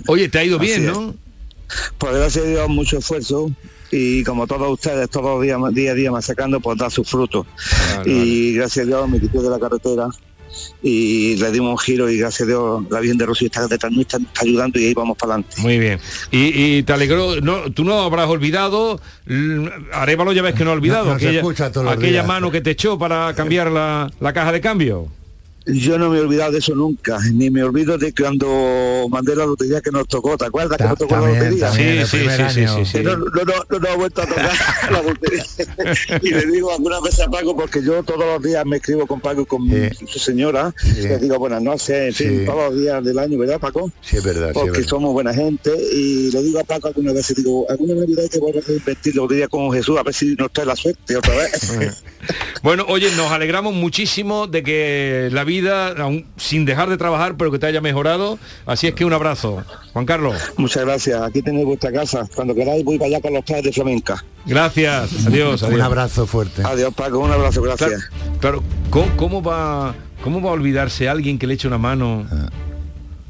Oye, te ha ido Así bien, es. ¿no? Pues gracias a Dios mucho esfuerzo y como todos ustedes todos los días día a día más sacando pues da sus frutos y gracias a Dios me quité de la carretera y le dimos un giro y gracias a Dios la Virgen de Rocío está detrás nuestra, está ayudando y ahí vamos para adelante Muy bien. Y, y te alegró, no, tú no habrás olvidado, l- Arévalo ya ves que no ha olvidado, No, no se aquella, aquella mano que te echó para cambiar la, la caja de cambio. Yo no me he olvidado de eso nunca ni me olvido de cuando mandé la lotería que nos tocó ¿te acuerdas que nos tocó la lotería? Sí, sí, sí, sí, sí, no, no, no, no, no he vuelto a tocar la lotería y le digo algunas veces a Paco porque yo todos los días me escribo con Paco y con su señora le digo buenas noches en fin, Sí. todos los días del año ¿verdad Paco? Sí, es verdad. sí, es porque verdad. somos buena gente y le digo a Paco algunas veces digo alguna Navidad hay que volver a invertir la lotería con Jesús a ver si nos trae la suerte otra vez Bueno, oye, nos alegramos muchísimo de que la vida, aún sin dejar de trabajar, pero que te haya mejorado. Así es que un abrazo. Juan Carlos. muchas gracias aquí tenéis vuestra casa cuando queráis voy para allá con los padres de flamenca Gracias. Adiós. Un abrazo fuerte. adiós Paco un abrazo gracias Claro, ¿cómo, cómo va, ¿cómo va a olvidarse alguien que le eche una mano? Ah.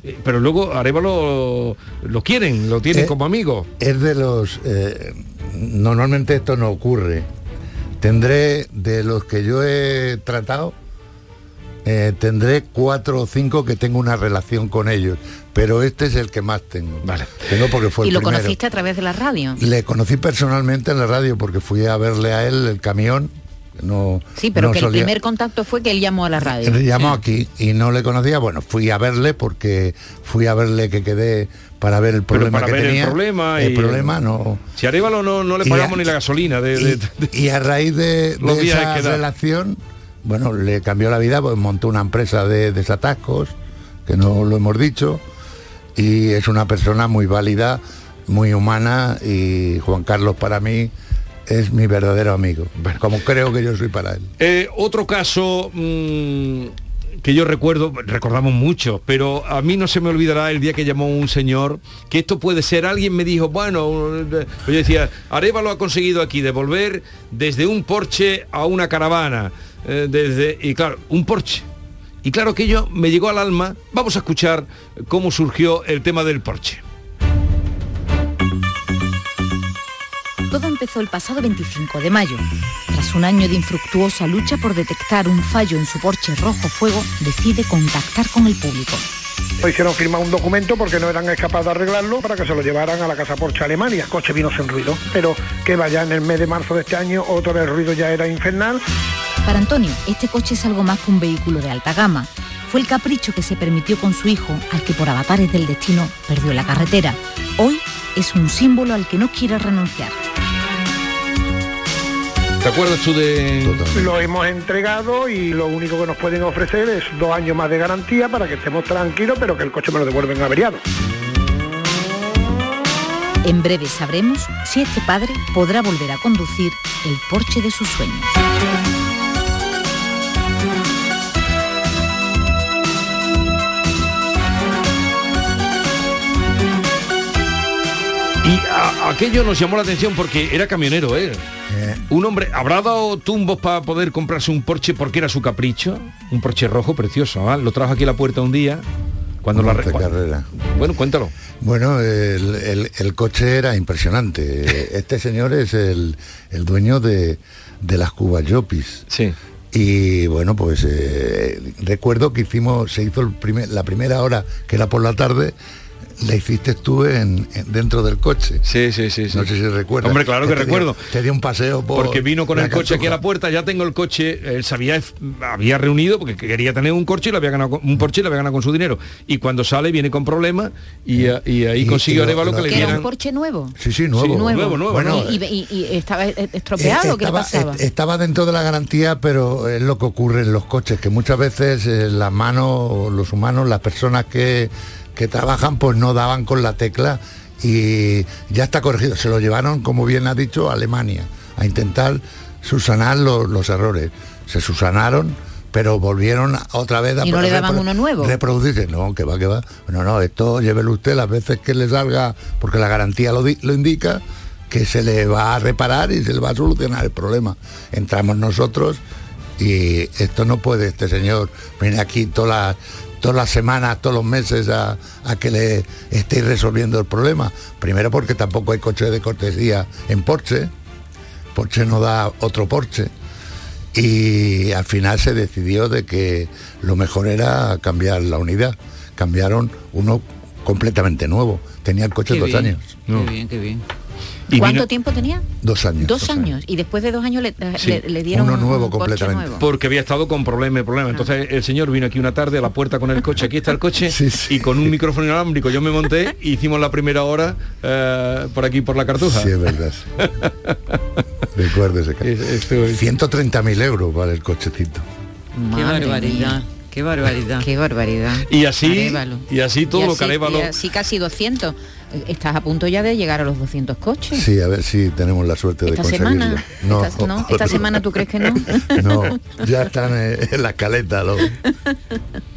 Eh, Pero luego Arevalo lo quieren, lo tienen Eh, como amigo. Es de los... eh, normalmente esto no ocurre. Tendré, de los que yo he tratado, eh, tendré cuatro o cinco que tengo una relación con ellos. Pero este es el que más tengo. Vale. Tengo porque fue y el lo primero. conociste a través de la radio. Le conocí personalmente en la radio porque fui a verle a él el camión. No, Sí, pero no que el primer contacto fue que él llamó a la radio. Él llamó aquí y no le conocía. Bueno, fui a verle porque fui a verle que quedé para ver el Pero problema para que ver tenía. el problema El y- problema no. Si Arevalo no, no le Y pagamos a- ni la gasolina de, de- de- Y a raíz de, esa relación, bueno, le cambió la vida, pues montó una empresa de desatascos, que no lo hemos dicho, y es una persona muy válida, muy humana, y Juan Carlos para mí es mi verdadero amigo, como creo que yo soy para él. Eh, otro caso mm, que yo recuerdo, recordamos mucho, pero a mí no se me olvidará el día que llamó un señor, que esto puede ser, alguien me dijo, bueno, yo decía, Arevalo ha conseguido aquí devolver desde un Porsche a una caravana, eh, desde, y claro, un Porsche. Y claro que ello me llegó al alma, vamos a escuchar cómo surgió el tema del Porsche. Todo empezó el pasado 25 de mayo. Tras un año de infructuosa lucha por detectar un fallo en su Porsche rojo fuego, decide contactar con el público. Hicieron firmar un documento porque no eran capaces de arreglarlo para que se lo llevaran a la casa Porsche Alemania. El coche vino sin ruido, pero que vaya en el mes de marzo de este año, otra vez ruido ya era infernal. Para Antonio, este coche es algo más que un vehículo de alta gama. Fue el capricho que se permitió con su hijo, al que por avatares del destino perdió la carretera. Hoy es un símbolo al que no quiere renunciar. ¿Te acuerdas tú de...? Lo hemos entregado y lo único que nos pueden ofrecer es dos años más de garantía para que estemos tranquilos, pero que el coche me lo devuelven averiado. En breve sabremos si este padre podrá volver a conducir el Porsche de sus sueños. Y a- aquello nos llamó la atención porque era camionero, ¿eh? Un hombre, ¿habrá dado tumbos para poder comprarse un Porsche porque era su capricho? Un Porsche rojo precioso, ¿ah? Lo trajo aquí a la puerta un día. Cuando la Once carrera. Bueno, cuéntalo. Bueno, el, el- el coche era impresionante. Este señor es el, el dueño de, de las Cuba Jopis. Sí. Y bueno, pues eh, recuerdo que hicimos, se hizo el primer- la primera hora, que era por la tarde, la hiciste tú en, en- dentro del coche. Sí, sí, sí. No sé si recuerdas. Hombre, claro que Te dio- recuerdo. Te dio un paseo por Porque vino con el coche aquí a la puerta, ya tengo el coche, él sabía, había reunido porque quería tener un coche y lo había ganado con- un Porsche y lo había ganado con su dinero. Y cuando sale viene con problemas y, ahí Y- consiguió y lo- Arevalo que lo- le ¿Que era dieran. un Porche nuevo? Sí, sí, nuevo. Sí, nuevo, nuevo, Bueno, ¿Y, y- y estaba estropeado? ¿Qué le estaba, pasaba? est- estaba dentro de la garantía, pero es lo que ocurre en los coches, que muchas veces eh, las manos, los humanos, las personas que, que trabajan, pues no daban con la tecla y ya está corregido. Se lo llevaron, como bien ha dicho, a Alemania, a intentar subsanar los, los errores. Se subsanaron, pero volvieron otra vez a ¿Y no le daban repro- uno nuevo? reproducirse. No, que va, que va. No, no, esto llévelo usted las veces que le salga, porque la garantía lo, lo indica, que se le va a reparar y se le va a solucionar el problema. Entramos nosotros y esto no puede este señor venir aquí todas las todas las semanas, todos los meses a, a que le estéis resolviendo el problema. Primero porque tampoco hay coche de cortesía en Porsche. Porsche no da otro Porsche. Y al final se decidió de que lo mejor era cambiar la unidad. Cambiaron uno completamente nuevo. Tenía el coche Qué dos bien, años. Qué bien, qué bien. Y ¿Cuánto vino- tiempo tenía? Dos años. Dos, años. Y después de dos años le, Sí. le- le dieron un nuevo. Porque había estado con problema y problema. Entonces el señor vino aquí una tarde a la puerta con el coche, aquí está el coche, y con un micrófono inalámbrico yo me monté y hicimos la primera hora eh, por aquí por la cartuja. Sí, es verdad. Recuérdese que 130.000 euros vale el cochecito. Qué Madre barbaridad, mía. qué barbaridad. Qué barbaridad. Y así, Arévalo. y así todo Y lo así- que Arévalo- y así casi 200. Estás a punto ya de llegar a los 200 coches. Sí, a ver si tenemos la suerte de Esta conseguirlo. semana. No, Esta, no, esta semana tú crees que no. no, ya están eh, en la escaleta los.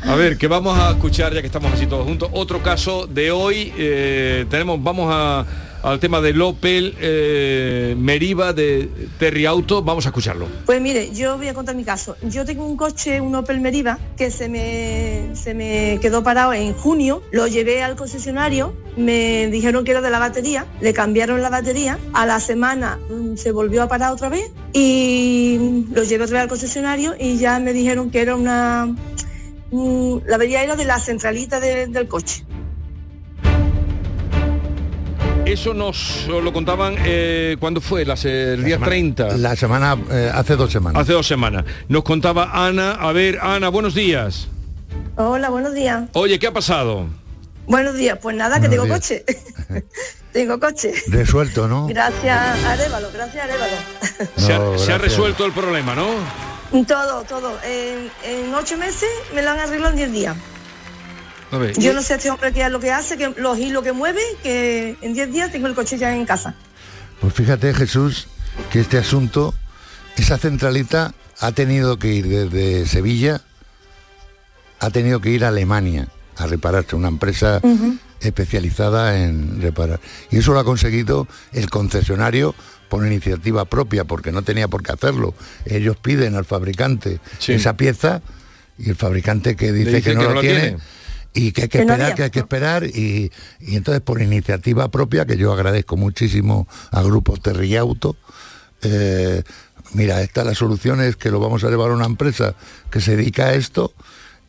A ver, que vamos a escuchar, ya que estamos así todos juntos, otro caso de hoy. eh, tenemos, vamos a- al tema del Opel eh, Meriva de Terry Auto. Vamos a escucharlo. Pues mire, yo voy a contar mi caso. Yo tengo un coche, un Opel Meriva, que se me, se me quedó parado en junio. Lo llevé al concesionario, me dijeron que era de la batería, le cambiaron la batería. A la semana mm, se volvió a parar otra vez y lo llevé otra vez al concesionario y ya me dijeron que era una... mm, la avería era de la centralita de- del coche. Eso nos lo contaban eh, cuando fue, Las, eh, el día 30. La semana, eh, hace dos semanas. Hace dos semanas. Nos contaba Ana. A ver, Ana, buenos días. Hola, buenos días. Oye, ¿qué ha pasado? Buenos días, pues nada, que tengo días. coche. tengo coche. Resuelto, ¿no? Gracias, Arevalo, gracias, Arevalo. se, ha, No, se ha resuelto el problema, ¿no? Todo, todo. En, en ocho meses me lo han arreglado en diez días. A. Yo no sé este hombre qué es lo que hace, que los hilos que mueve, que en diez días tengo el coche ya en casa. Pues fíjate, Jesús, que este asunto, esa centralita ha tenido que ir desde Sevilla, ha tenido que ir a Alemania a repararse, una empresa especializada en reparar. Y eso lo ha conseguido el concesionario por iniciativa propia, porque no tenía por qué hacerlo. Ellos piden al fabricante Sí. esa pieza y el fabricante que dice, dice que no que lo no la tiene, tiene. Y que hay que, Que no esperar, había. que hay que esperar y, y entonces por iniciativa propia, que yo agradezco muchísimo a grupos Terriauto, eh, mira, esta la solución es que lo vamos a llevar a una empresa que se dedica a esto,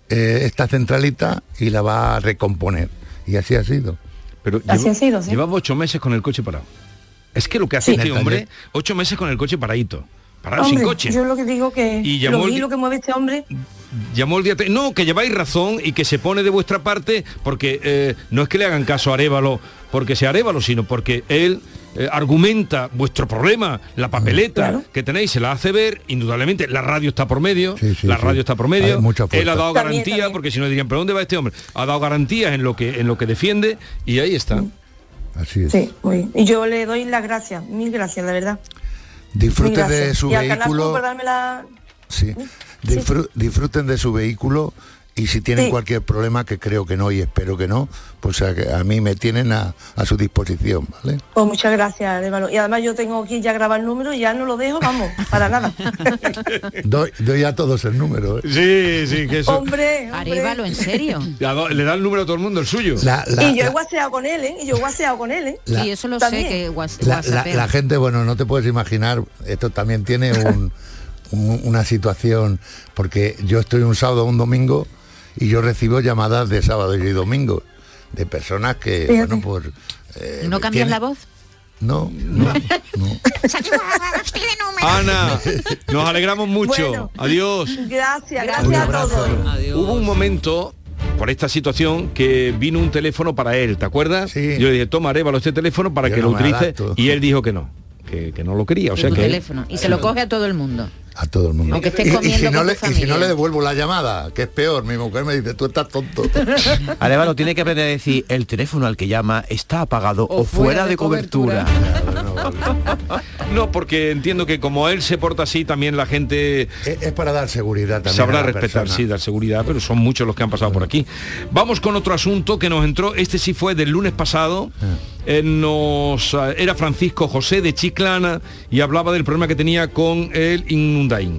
eh, esta centralita, y la va a recomponer. Y así ha sido. Pero Así ha sido, sí. Llevaba ocho meses con el coche parado. Es que lo que hace Sí. este hombre, ocho meses con el coche paradito. Parado Hombre, sin coche. Yo lo que digo que Y llamó lo el lo que mueve este hombre. Llamó el día... No, que lleváis razón y que se pone de vuestra parte porque eh, no es que le hagan caso a Arevalo porque sea Arevalo, sino porque él eh, argumenta vuestro problema, la papeleta que tenéis, se la hace ver, indudablemente, la radio está por medio, la sí. radio está por medio, él ha dado También, garantía, también. porque si no dirían, ¿pero dónde va este hombre? Ha dado garantías en lo que, en lo que defiende y ahí está. Así es. Sí, muy bien. Y yo le doy las gracias, mil gracias, de verdad. Mil Disfruten de su y Canal vehículo. La... Sí. Disfru- disfruten de su vehículo y si tienen Sí. cualquier problema, que creo que no y espero que no, pues a, a mí me tienen a, a su disposición, ¿vale? Pues muchas gracias, Arevalo. Y además yo tengo aquí ya grabar el número y ya no lo dejo, vamos, para nada. Doy, doy a todos el número. ¿eh? Sí, sí, que eso. hombre, hombre. Arevalo, ¿en serio? Le da el número a todo el mundo, el suyo. La, la- y yo he guaseado con él, ¿eh? Y yo he guaseado con él, ¿eh? La- sí, eso lo También. sé que guas- la- la- whatsappea. la gente, bueno, no te puedes imaginar, esto también tiene un- un- una situación, porque yo estoy un sábado o un domingo y yo recibo llamadas de sábado y domingo de personas que, Fíjate. bueno, pues... eh, ¿No cambias tienen- la voz? No, no, Ana, nos alegramos mucho. Bueno. Adiós. Gracias, gracias a todos. Hubo un momento por esta situación que vino un teléfono para él, ¿te acuerdas? Yo le dije, toma Arevalo este teléfono para Yo que no lo utilice adapto. y él dijo que no, que, que no lo quería. O sea que él- teléfono. Y se lo coge a todo el mundo. A todo el mundo. Aunque estés Y- si no con le, tu y si no familia. le devuelvo la llamada, que es peor, mi mujer me dice, tú estás tonto. Arevalo tiene que aprender a decir el teléfono al que llama está apagado o, fuera, de, cobertura. No, porque entiendo que como él se porta así, también la gente... Es, es para dar seguridad también. Sabrá a la respetar, persona. sí, dar seguridad, pero son muchos los que han pasado por aquí. Vamos con otro asunto que nos entró, este sí fue del lunes pasado, Eh, nos eh, era Francisco José de Chiclana y hablaba del problema que tenía con el Hyundai.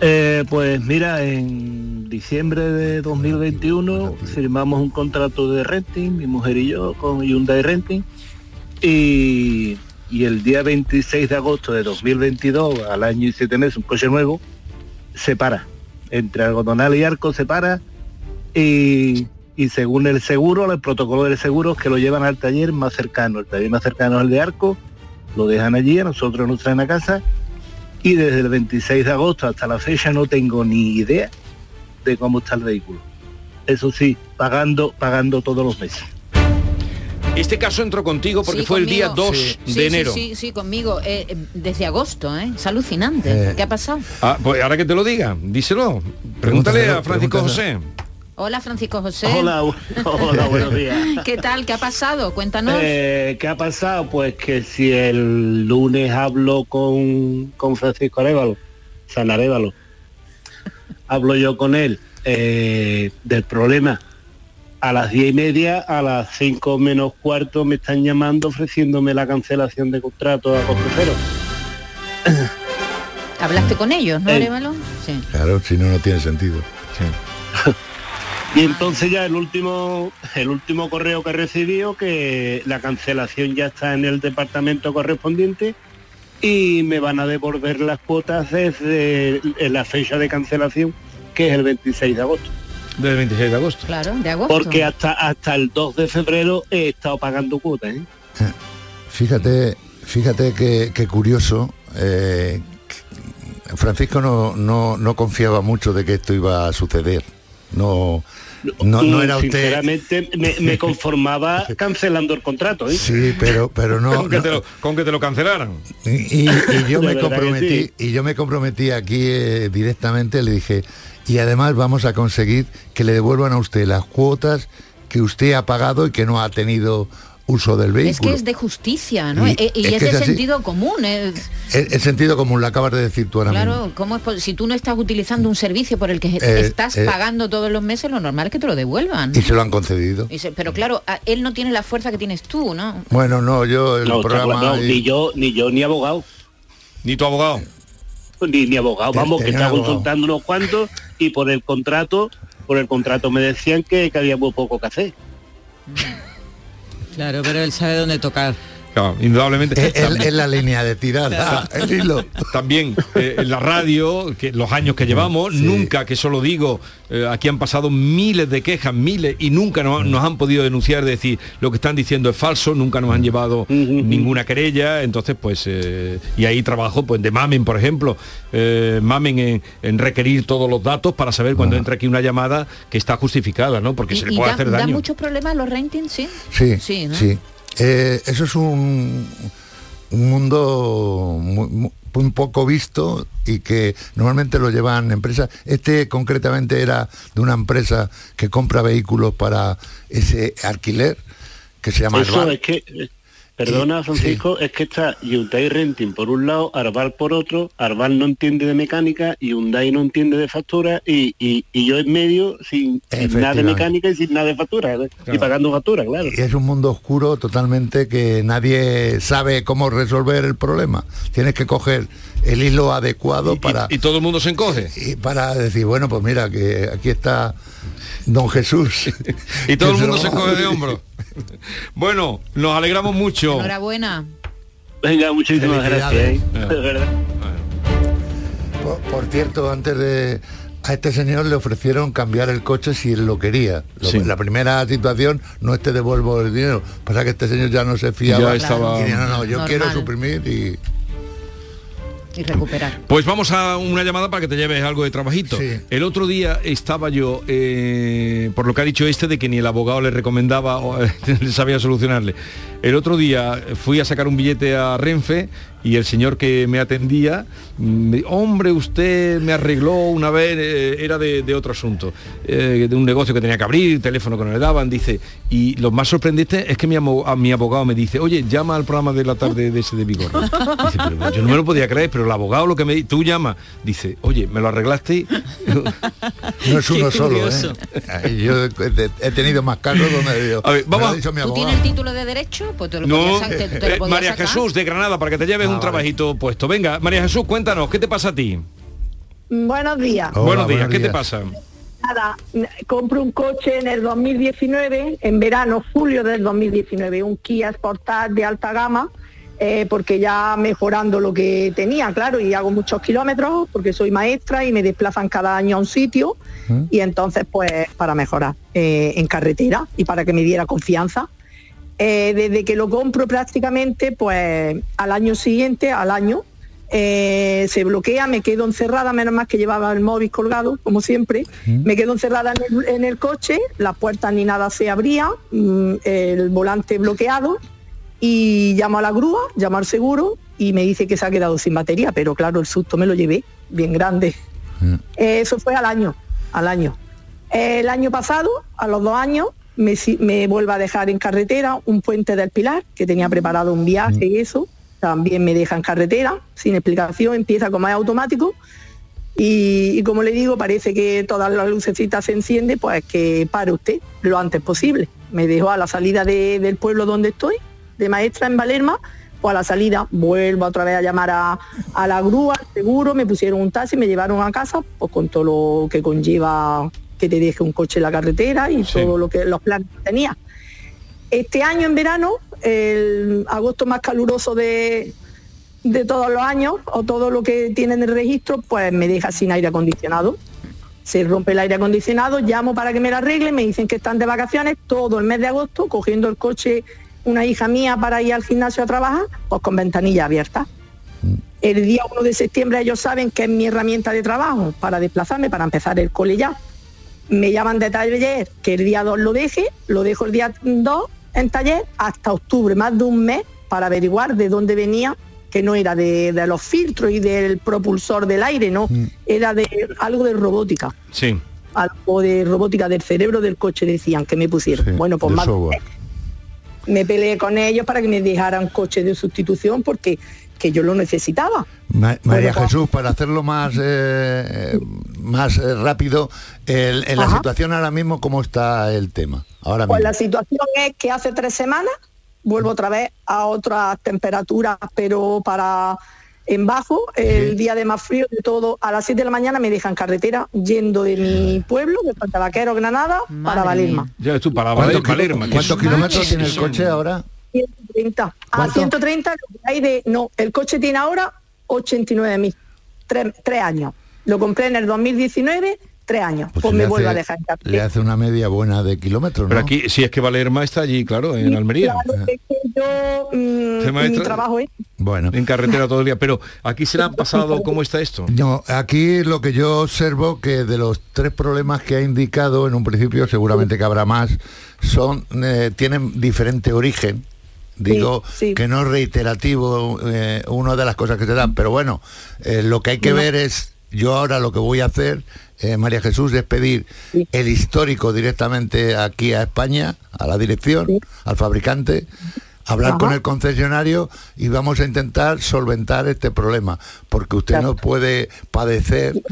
Eh, pues mira, en diciembre de 2021 firmamos un contrato de renting, mi mujer y yo, con Hyundai Renting, y, y el día 26 de agosto de 2022, al año y siete meses, un coche nuevo, se para. Entre algodonal y arco se para, y, según el seguro, el protocolo del seguro es que lo llevan al taller más cercano. El taller más cercano es el de arco, lo dejan allí, a nosotros nos traen a casa, y desde el 26 de agosto hasta la fecha no tengo ni idea de cómo está el vehículo. Eso sí, pagando, pagando todos los meses. Este caso entró contigo porque Sí, fue el día conmigo. 2 Sí, de sí, enero. Sí, sí, conmigo. eh, eh, desde agosto, ¿eh? Es alucinante. Eh. ¿Qué ha pasado? Ah, pues ahora que te lo diga, díselo. Pregúntale a Francisco José. Hola, Francisco José. Hola, hola, buenos días. ¿Qué tal? ¿Qué ha pasado? Cuéntanos. Eh, ¿Qué ha pasado? Pues que si el lunes hablo con, con Francisco Arevalo, San Arevalo, hablo yo con él eh, del problema. A las diez y media, a las cinco menos cuarto me están llamando ofreciéndome la cancelación de contrato a coste cero. ¿Hablaste con ellos, no, Eh. Arevalo? Sí. Claro, si no, no tiene sentido. Y entonces ya el último, el último correo que he recibido, que la cancelación ya está en el departamento correspondiente y me van a devolver las cuotas desde la fecha de cancelación, que es el 26 de agosto. Del 26 de agosto. Claro, de agosto. Porque hasta hasta el 2 de febrero he estado pagando cuotas. ¿eh? Fíjate, fíjate que, que curioso. eh, Francisco no, no, no confiaba mucho de que esto iba a suceder. No, no, no era usted. Sinceramente me, me conformaba cancelando el contrato. ¿eh? Sí, pero, pero no. con, que no- te lo, con que te lo cancelaran. Y, y- y yo De me comprometí sí. y yo me comprometí aquí eh, directamente le dije y además vamos a conseguir que le devuelvan a usted las cuotas que usted ha pagado y que no ha tenido uso del Es vehículo. que es de justicia, ¿no? Y Eh, Y, es es, que de es así. sentido común. es- el, el sentido común lo acabas de decir tú ahora mismo. claro, ¿cómo es pos- si tú no estás utilizando un servicio por el que Eh, estás eh. pagando todos los meses, lo normal es que te lo devuelvan. Y se lo han concedido. Y se- pero claro, a- él no tiene la fuerza que tienes tú, ¿no? Bueno, no, yo el No, programa claro, no, y- ni yo ni yo ni abogado. Ni tu abogado. Ni, ni abogado, Te- vamos, que está abogado. consultando unos cuantos y por el contrato por el contrato me decían que, que había muy poco que hacer. Claro, pero él sabe dónde tocar. Claro, indudablemente. Es la línea de tirada, el hilo. También eh, en la radio, que los años que llevamos, nunca, que solo digo, eh, aquí han pasado miles de quejas, miles, y nunca nos, nos han podido denunciar, decir, lo que están diciendo es falso, nunca nos han llevado ninguna querella, entonces pues, eh, y ahí trabajo pues de Mamen, por ejemplo, eh, Mamen en, en requerir todos los datos para saber cuando entra aquí una llamada que está justificada, ¿no? Porque se le ¿Y puede da, hacer da daño. muchos problemas los ratings, sí? Sí, Sí, sí. Eh, eso es un, un mundo muy, muy- muy poco visto y que normalmente lo llevan empresas. Este concretamente era de una empresa que compra vehículos para ese alquiler que se llama Eso Arval. es que, perdona Francisco, es que está Hyundai Renting por un lado, Arval por otro, Arval no entiende de mecánica, Hyundai no entiende de factura y, y- y yo en medio sin, sin nada de mecánica y sin nada de factura, ¿eh? y pagando factura, claro. Y es un mundo oscuro totalmente que nadie sabe cómo resolver el problema. Tienes que coger el hilo adecuado para... Y todo el mundo se encoge. Y para decir, bueno, pues mira, que aquí está don Jesús. Y todo el mundo se vamos coge a- de hombro. Bueno, nos alegramos mucho. Enhorabuena. Venga, muchísimas gracias. ¿eh? Felicidades. De verdad. Por, por cierto, antes de... A este señor le ofrecieron cambiar el coche si él lo quería. Lo- Sí. La primera situación no es te devuelvo el dinero. Pasa que este señor ya no se fiaba. Ya estaba- Y dijo, no, no, yo Normal. quiero suprimir y... Y recuperar. Pues vamos a una llamada para que te lleves algo de trabajito. El otro día estaba yo, eh, por lo que ha dicho este, de que ni el abogado le recomendaba o eh, le sabía solucionarle. El otro día fui a sacar un billete a Renfe y el señor que me atendía, mm, me dijo, hombre, usted me arregló una vez, eh, era de, de otro asunto, eh, de un negocio que tenía que abrir, teléfono que no le daban, dice, y lo más sorprendente es que mi, amo- a mi abogado me dice, oye, llama al programa de la tarde de ese de Vigor. Dice, pero yo no me lo podía creer, pero el abogado lo que me di- tú llama, dice, oye, me lo arreglaste y No es uno solo. ¿eh? Yo he, tenido más casos donde A ver, vamos me lo a- ha dicho mi ¿Tú tienes el título de derecho? Pues te lo No, podías sa- te- te lo eh, podías María sacar. Jesús de Granada, para que te lleves Ah, un vale. trabajito puesto. Venga, María Jesús, cuéntanos, ¿qué te pasa a ti? Buenos días. buenos días, ¿qué te pasa? Nada, n- compro un coche en el 2019, en verano, julio del 2019, un Kia Sportage de alta gama, eh, porque ya mejorando lo que tenía, claro, y hago muchos kilómetros porque soy maestra y me desplazan cada año a un sitio y entonces pues para mejorar eh, en carretera y para que me diera confianza. Eh, desde que lo compro prácticamente, pues al año siguiente, al año, eh, se bloquea, me quedo encerrada, menos mal que llevaba el móvil colgado, como siempre, me quedo encerrada en el, en el coche, las puertas ni nada se abría, mm, el volante bloqueado y llamo a la grúa, llamo al seguro y me dice que se ha quedado sin batería, pero claro, el susto me lo llevé, bien grande. Eh, eso fue al año, al año. El año pasado, a los dos años, me, me vuelve a dejar en carretera un puente del Pilar, que tenía preparado un viaje y eso, también me deja en carretera, sin explicación, empieza como es automático. Y, como le digo, parece que todas las lucecitas se encienden, pues que pare usted lo antes posible. Me dejó a la salida de- del pueblo donde estoy, de maestra en Valerma, pues a la salida vuelvo otra vez a llamar a, a la grúa, seguro, me pusieron un taxi, me llevaron a casa, pues con todo lo que conlleva que te deje un coche en la carretera y todo lo que los planes que tenía. Este año en verano, el agosto más caluroso de, de todos los años, o todo lo que tienen el registro, pues me deja sin aire acondicionado. Se rompe el aire acondicionado, llamo para que me lo arreglen, me dicen que están de vacaciones todo el mes de agosto, cogiendo el coche una hija mía para ir al gimnasio a trabajar, pues con ventanilla abierta. El día 1 de septiembre ellos saben que es mi herramienta de trabajo para desplazarme, para empezar el cole ya. Me llaman de taller que el día 2 lo deje, lo dejo el día 2 en taller hasta octubre, más de un mes, para averiguar de dónde venía, que no era de, de los filtros y del propulsor del aire, no, era de algo de robótica, Sí. algo de robótica del cerebro del coche, decían que me pusieron. bueno, pues más software. me peleé con ellos para que me dejaran coche de sustitución porque que yo lo necesitaba. Ma- María pues- Jesús, para hacerlo más eh, más eh, rápido, el- en la Ajá. situación ahora mismo, ¿cómo está el tema? Ahora Pues mismo. la situación es que hace tres semanas vuelvo otra vez a otras temperaturas, pero para en bajo, el día de más frío de todo, a las 7 de la mañana me dejan carretera yendo de mi pueblo, de Vaquero, Granada, para Valerma. Ya tú, para ¿Cuántos Valerma. ¿Cuántos kilómetros tiene el coche ahora? 130. A ¿Cuánto? 130 lo que hay de... No, el coche tiene ahora 89.000, tres, tres años. Lo compré en el 2019, tres años. Pues, le me hace- vuelvo a dejar Le hace una media buena de kilómetros, Pero aquí, si es que Valerma está allí, claro, en Almería. Claro, es que yo, mm, ¿Usted, mi maestra? trabajo es... Bueno. En carretera todo el día. Pero aquí se le han pasado, ¿cómo está esto? No, aquí lo que yo observo que de los tres problemas que ha indicado en un principio, seguramente que habrá más, son eh, tienen diferente origen. Digo que no es reiterativo eh, una de las cosas que se dan, pero bueno, eh, lo que hay que No. ver es, yo ahora lo que voy a hacer, eh, María Jesús, es pedir el histórico directamente aquí a España, a la dirección, al fabricante, hablar Ajá. con el concesionario y vamos a intentar solventar este problema, porque usted no puede padecer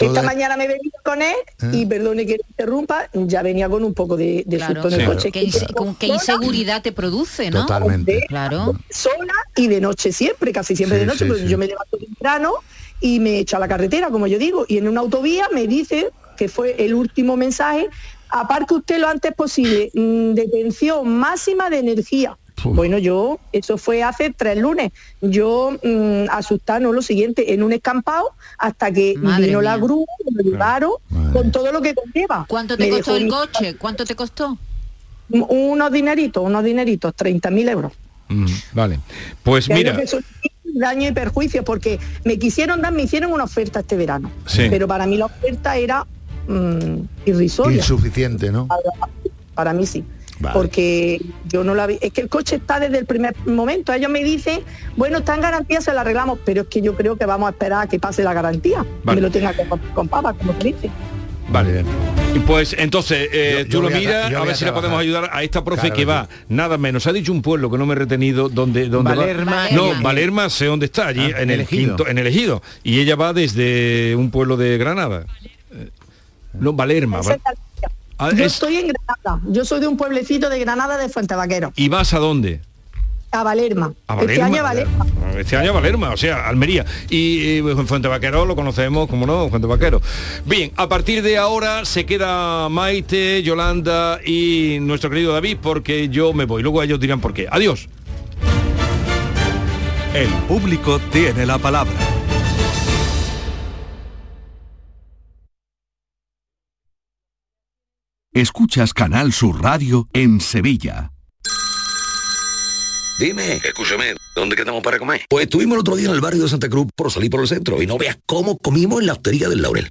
Esta mañana me he venido con él y perdone que interrumpa, ya venía con un poco de, de Claro. susto en el Sí. coche. Qué, inse- con qué inseguridad te produce, ¿no? Totalmente. Claro. sola y de noche siempre, casi siempre Sí, de noche, sí, porque sí. yo me levanto temprano y me echo a la carretera, como yo digo, y en una autovía me dice, que fue el último mensaje, aparque usted lo antes posible, mm, detención máxima de energía. Bueno, yo, eso fue hace tres lunes, yo mm, asustada, no lo siguiente, en un escampado, hasta que Madre vino la grúa, me lo llevaron, con todo lo que conlleva. ¿Cuánto te Me costó el mi- coche? ¿Cuánto te costó? Unos dineritos, unos dineritos, 30.000 euros. Mm, vale. Pues Que mira, daño y perjuicio porque me quisieron dar, me hicieron una oferta este verano, Sí. pero para mí la oferta era mm, irrisoria. insuficiente, ¿no? Para, para mí sí. Vale. Porque yo no la vi. Es que el coche está desde el primer momento. Ellos me dicen, bueno, está en garantía, se la arreglamos, pero es que yo creo que vamos a esperar a que pase la garantía. Vale. Me lo tenga que con, con papa, como se dice. Vale. Y Pues entonces, eh, Yo- tú yo lo a miras, a ver a si le podemos trabajar. ayudar a esta profe Claro que va, nada menos. Ha dicho un pueblo que no me he retenido donde, donde Valerma, va. No, Valerma sé dónde está, allí Ah, en el Elegido. quinto, en el ejido. Y ella va desde un pueblo de Granada. No, Valerma. va- Ah, yo es- estoy en Granada. Yo soy de un pueblecito de Granada de Fuente Vaquero, ¿Y vas a dónde? a Valerma. A Este Valerma. año a Valerma. Este año a Valerma, o sea, Almería. Y, en Fuente Vaquero lo conocemos, como no, Fuente Vaquero. Bien, a partir de ahora se queda Maite, Yolanda y nuestro querido David, porque yo me voy. Luego ellos dirán por qué. Adiós. El público tiene la palabra. Escuchas Canal Sur Radio en Sevilla. Dime, escúchame, ¿dónde quedamos para comer? Pues estuvimos el otro día en el barrio de Santa Cruz por salir por el centro y no veas cómo comimos en la hostería del Laurel.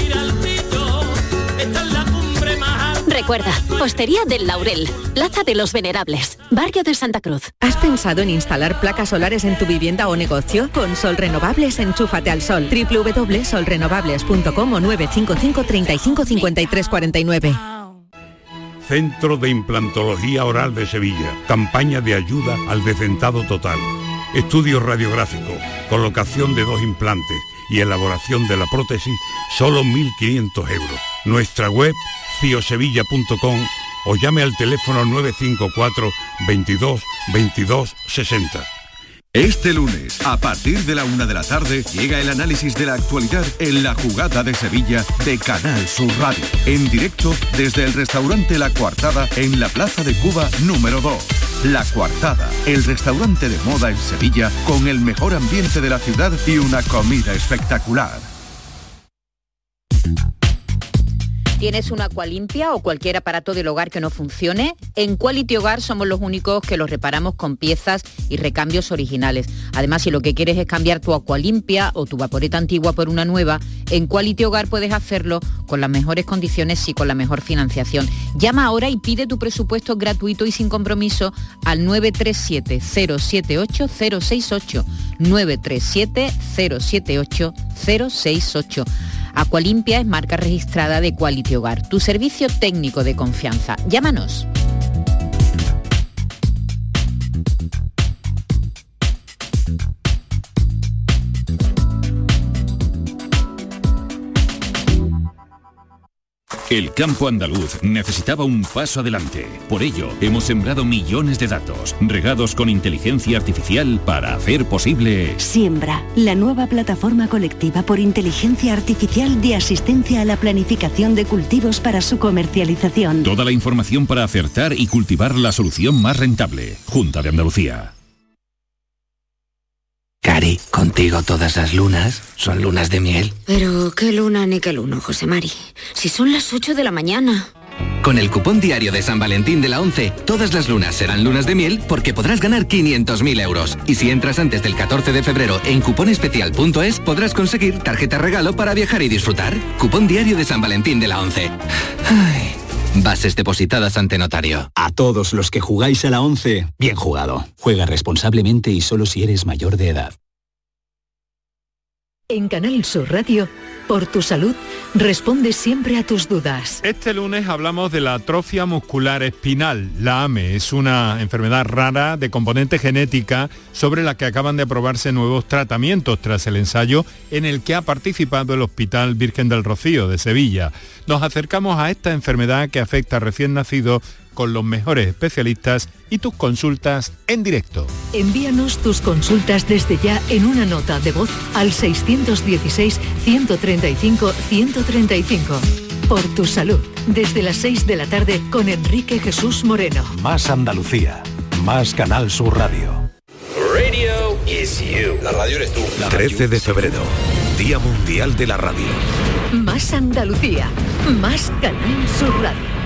Recuerda, Postería del Laurel, Plaza de los Venerables, Barrio de Santa Cruz. ¿Has pensado en instalar placas solares en tu vivienda o negocio? Con Sol Renovables, enchúfate al sol. www.solrenovables.com o 955 35 53 49. Centro de Implantología Oral de Sevilla. Campaña de ayuda al decentado total. Estudio radiográfico, colocación de dos implantes y elaboración de la prótesis, solo 1.500 euros. Nuestra web, o llame al teléfono 954 22 22 60. Este lunes, a partir de la una de la tarde, llega el análisis de la actualidad en la jugada de Sevilla de Canal Sur Radio. En directo desde el restaurante La Coartada en la Plaza de Cuba número 2. La Coartada, el restaurante de moda en Sevilla con el mejor ambiente de la ciudad y una comida espectacular. ¿Tienes una agua limpia o cualquier aparato del hogar que no funcione? En Quality Hogar somos los únicos que los reparamos con piezas y recambios originales. Además, si lo que quieres es cambiar tu agua limpia o tu vaporeta antigua por una nueva, en Quality Hogar puedes hacerlo con las mejores condiciones y con la mejor financiación. Llama ahora y pide tu presupuesto gratuito y sin compromiso al 937-078-068. 937-078-068. Acualimpia es marca registrada de Quality Hogar, tu servicio técnico de confianza. Llámanos. El campo andaluz necesitaba un paso adelante. Por ello, hemos sembrado millones de datos, regados con inteligencia artificial para hacer posible... Siembra, la nueva plataforma colectiva por inteligencia artificial de asistencia a la planificación de cultivos para su comercialización. Toda la información para acertar y cultivar la solución más rentable. Junta de Andalucía. Cari, contigo todas las lunas son lunas de miel. Pero qué luna ni qué luno, José Mari. Si son las 8 de la mañana. Con el cupón diario de San Valentín de la 11, todas las lunas serán lunas de miel porque podrás ganar 500.000 euros. Y si entras antes del 14 de febrero en cuponespecial.es, podrás conseguir tarjeta regalo para viajar y disfrutar. Cupón diario de San Valentín de la 11. Ay. Bases depositadas ante notario. A todos los que jugáis a la 11, bien jugado. Juega responsablemente y solo si eres mayor de edad. En Canal Sur Radio, por tu salud, responde siempre a tus dudas. Este lunes hablamos de la atrofia muscular espinal. La AME es una enfermedad rara de componente genética sobre la que acaban de aprobarse nuevos tratamientos tras el ensayo en el que ha participado el Hospital Virgen del Rocío de Sevilla. Nos acercamos a esta enfermedad que afecta a recién nacidos con los mejores especialistas y tus consultas en directo. Envíanos tus consultas desde ya en una nota de voz al 616-135-135. Por tu salud, desde las 6 de la tarde con Enrique Jesús Moreno. Más Andalucía, más Canal Sur Radio. Radio is you. La radio eres tú. 13 de febrero, Día Mundial de la Radio. Más Andalucía, más Canal Sur Radio.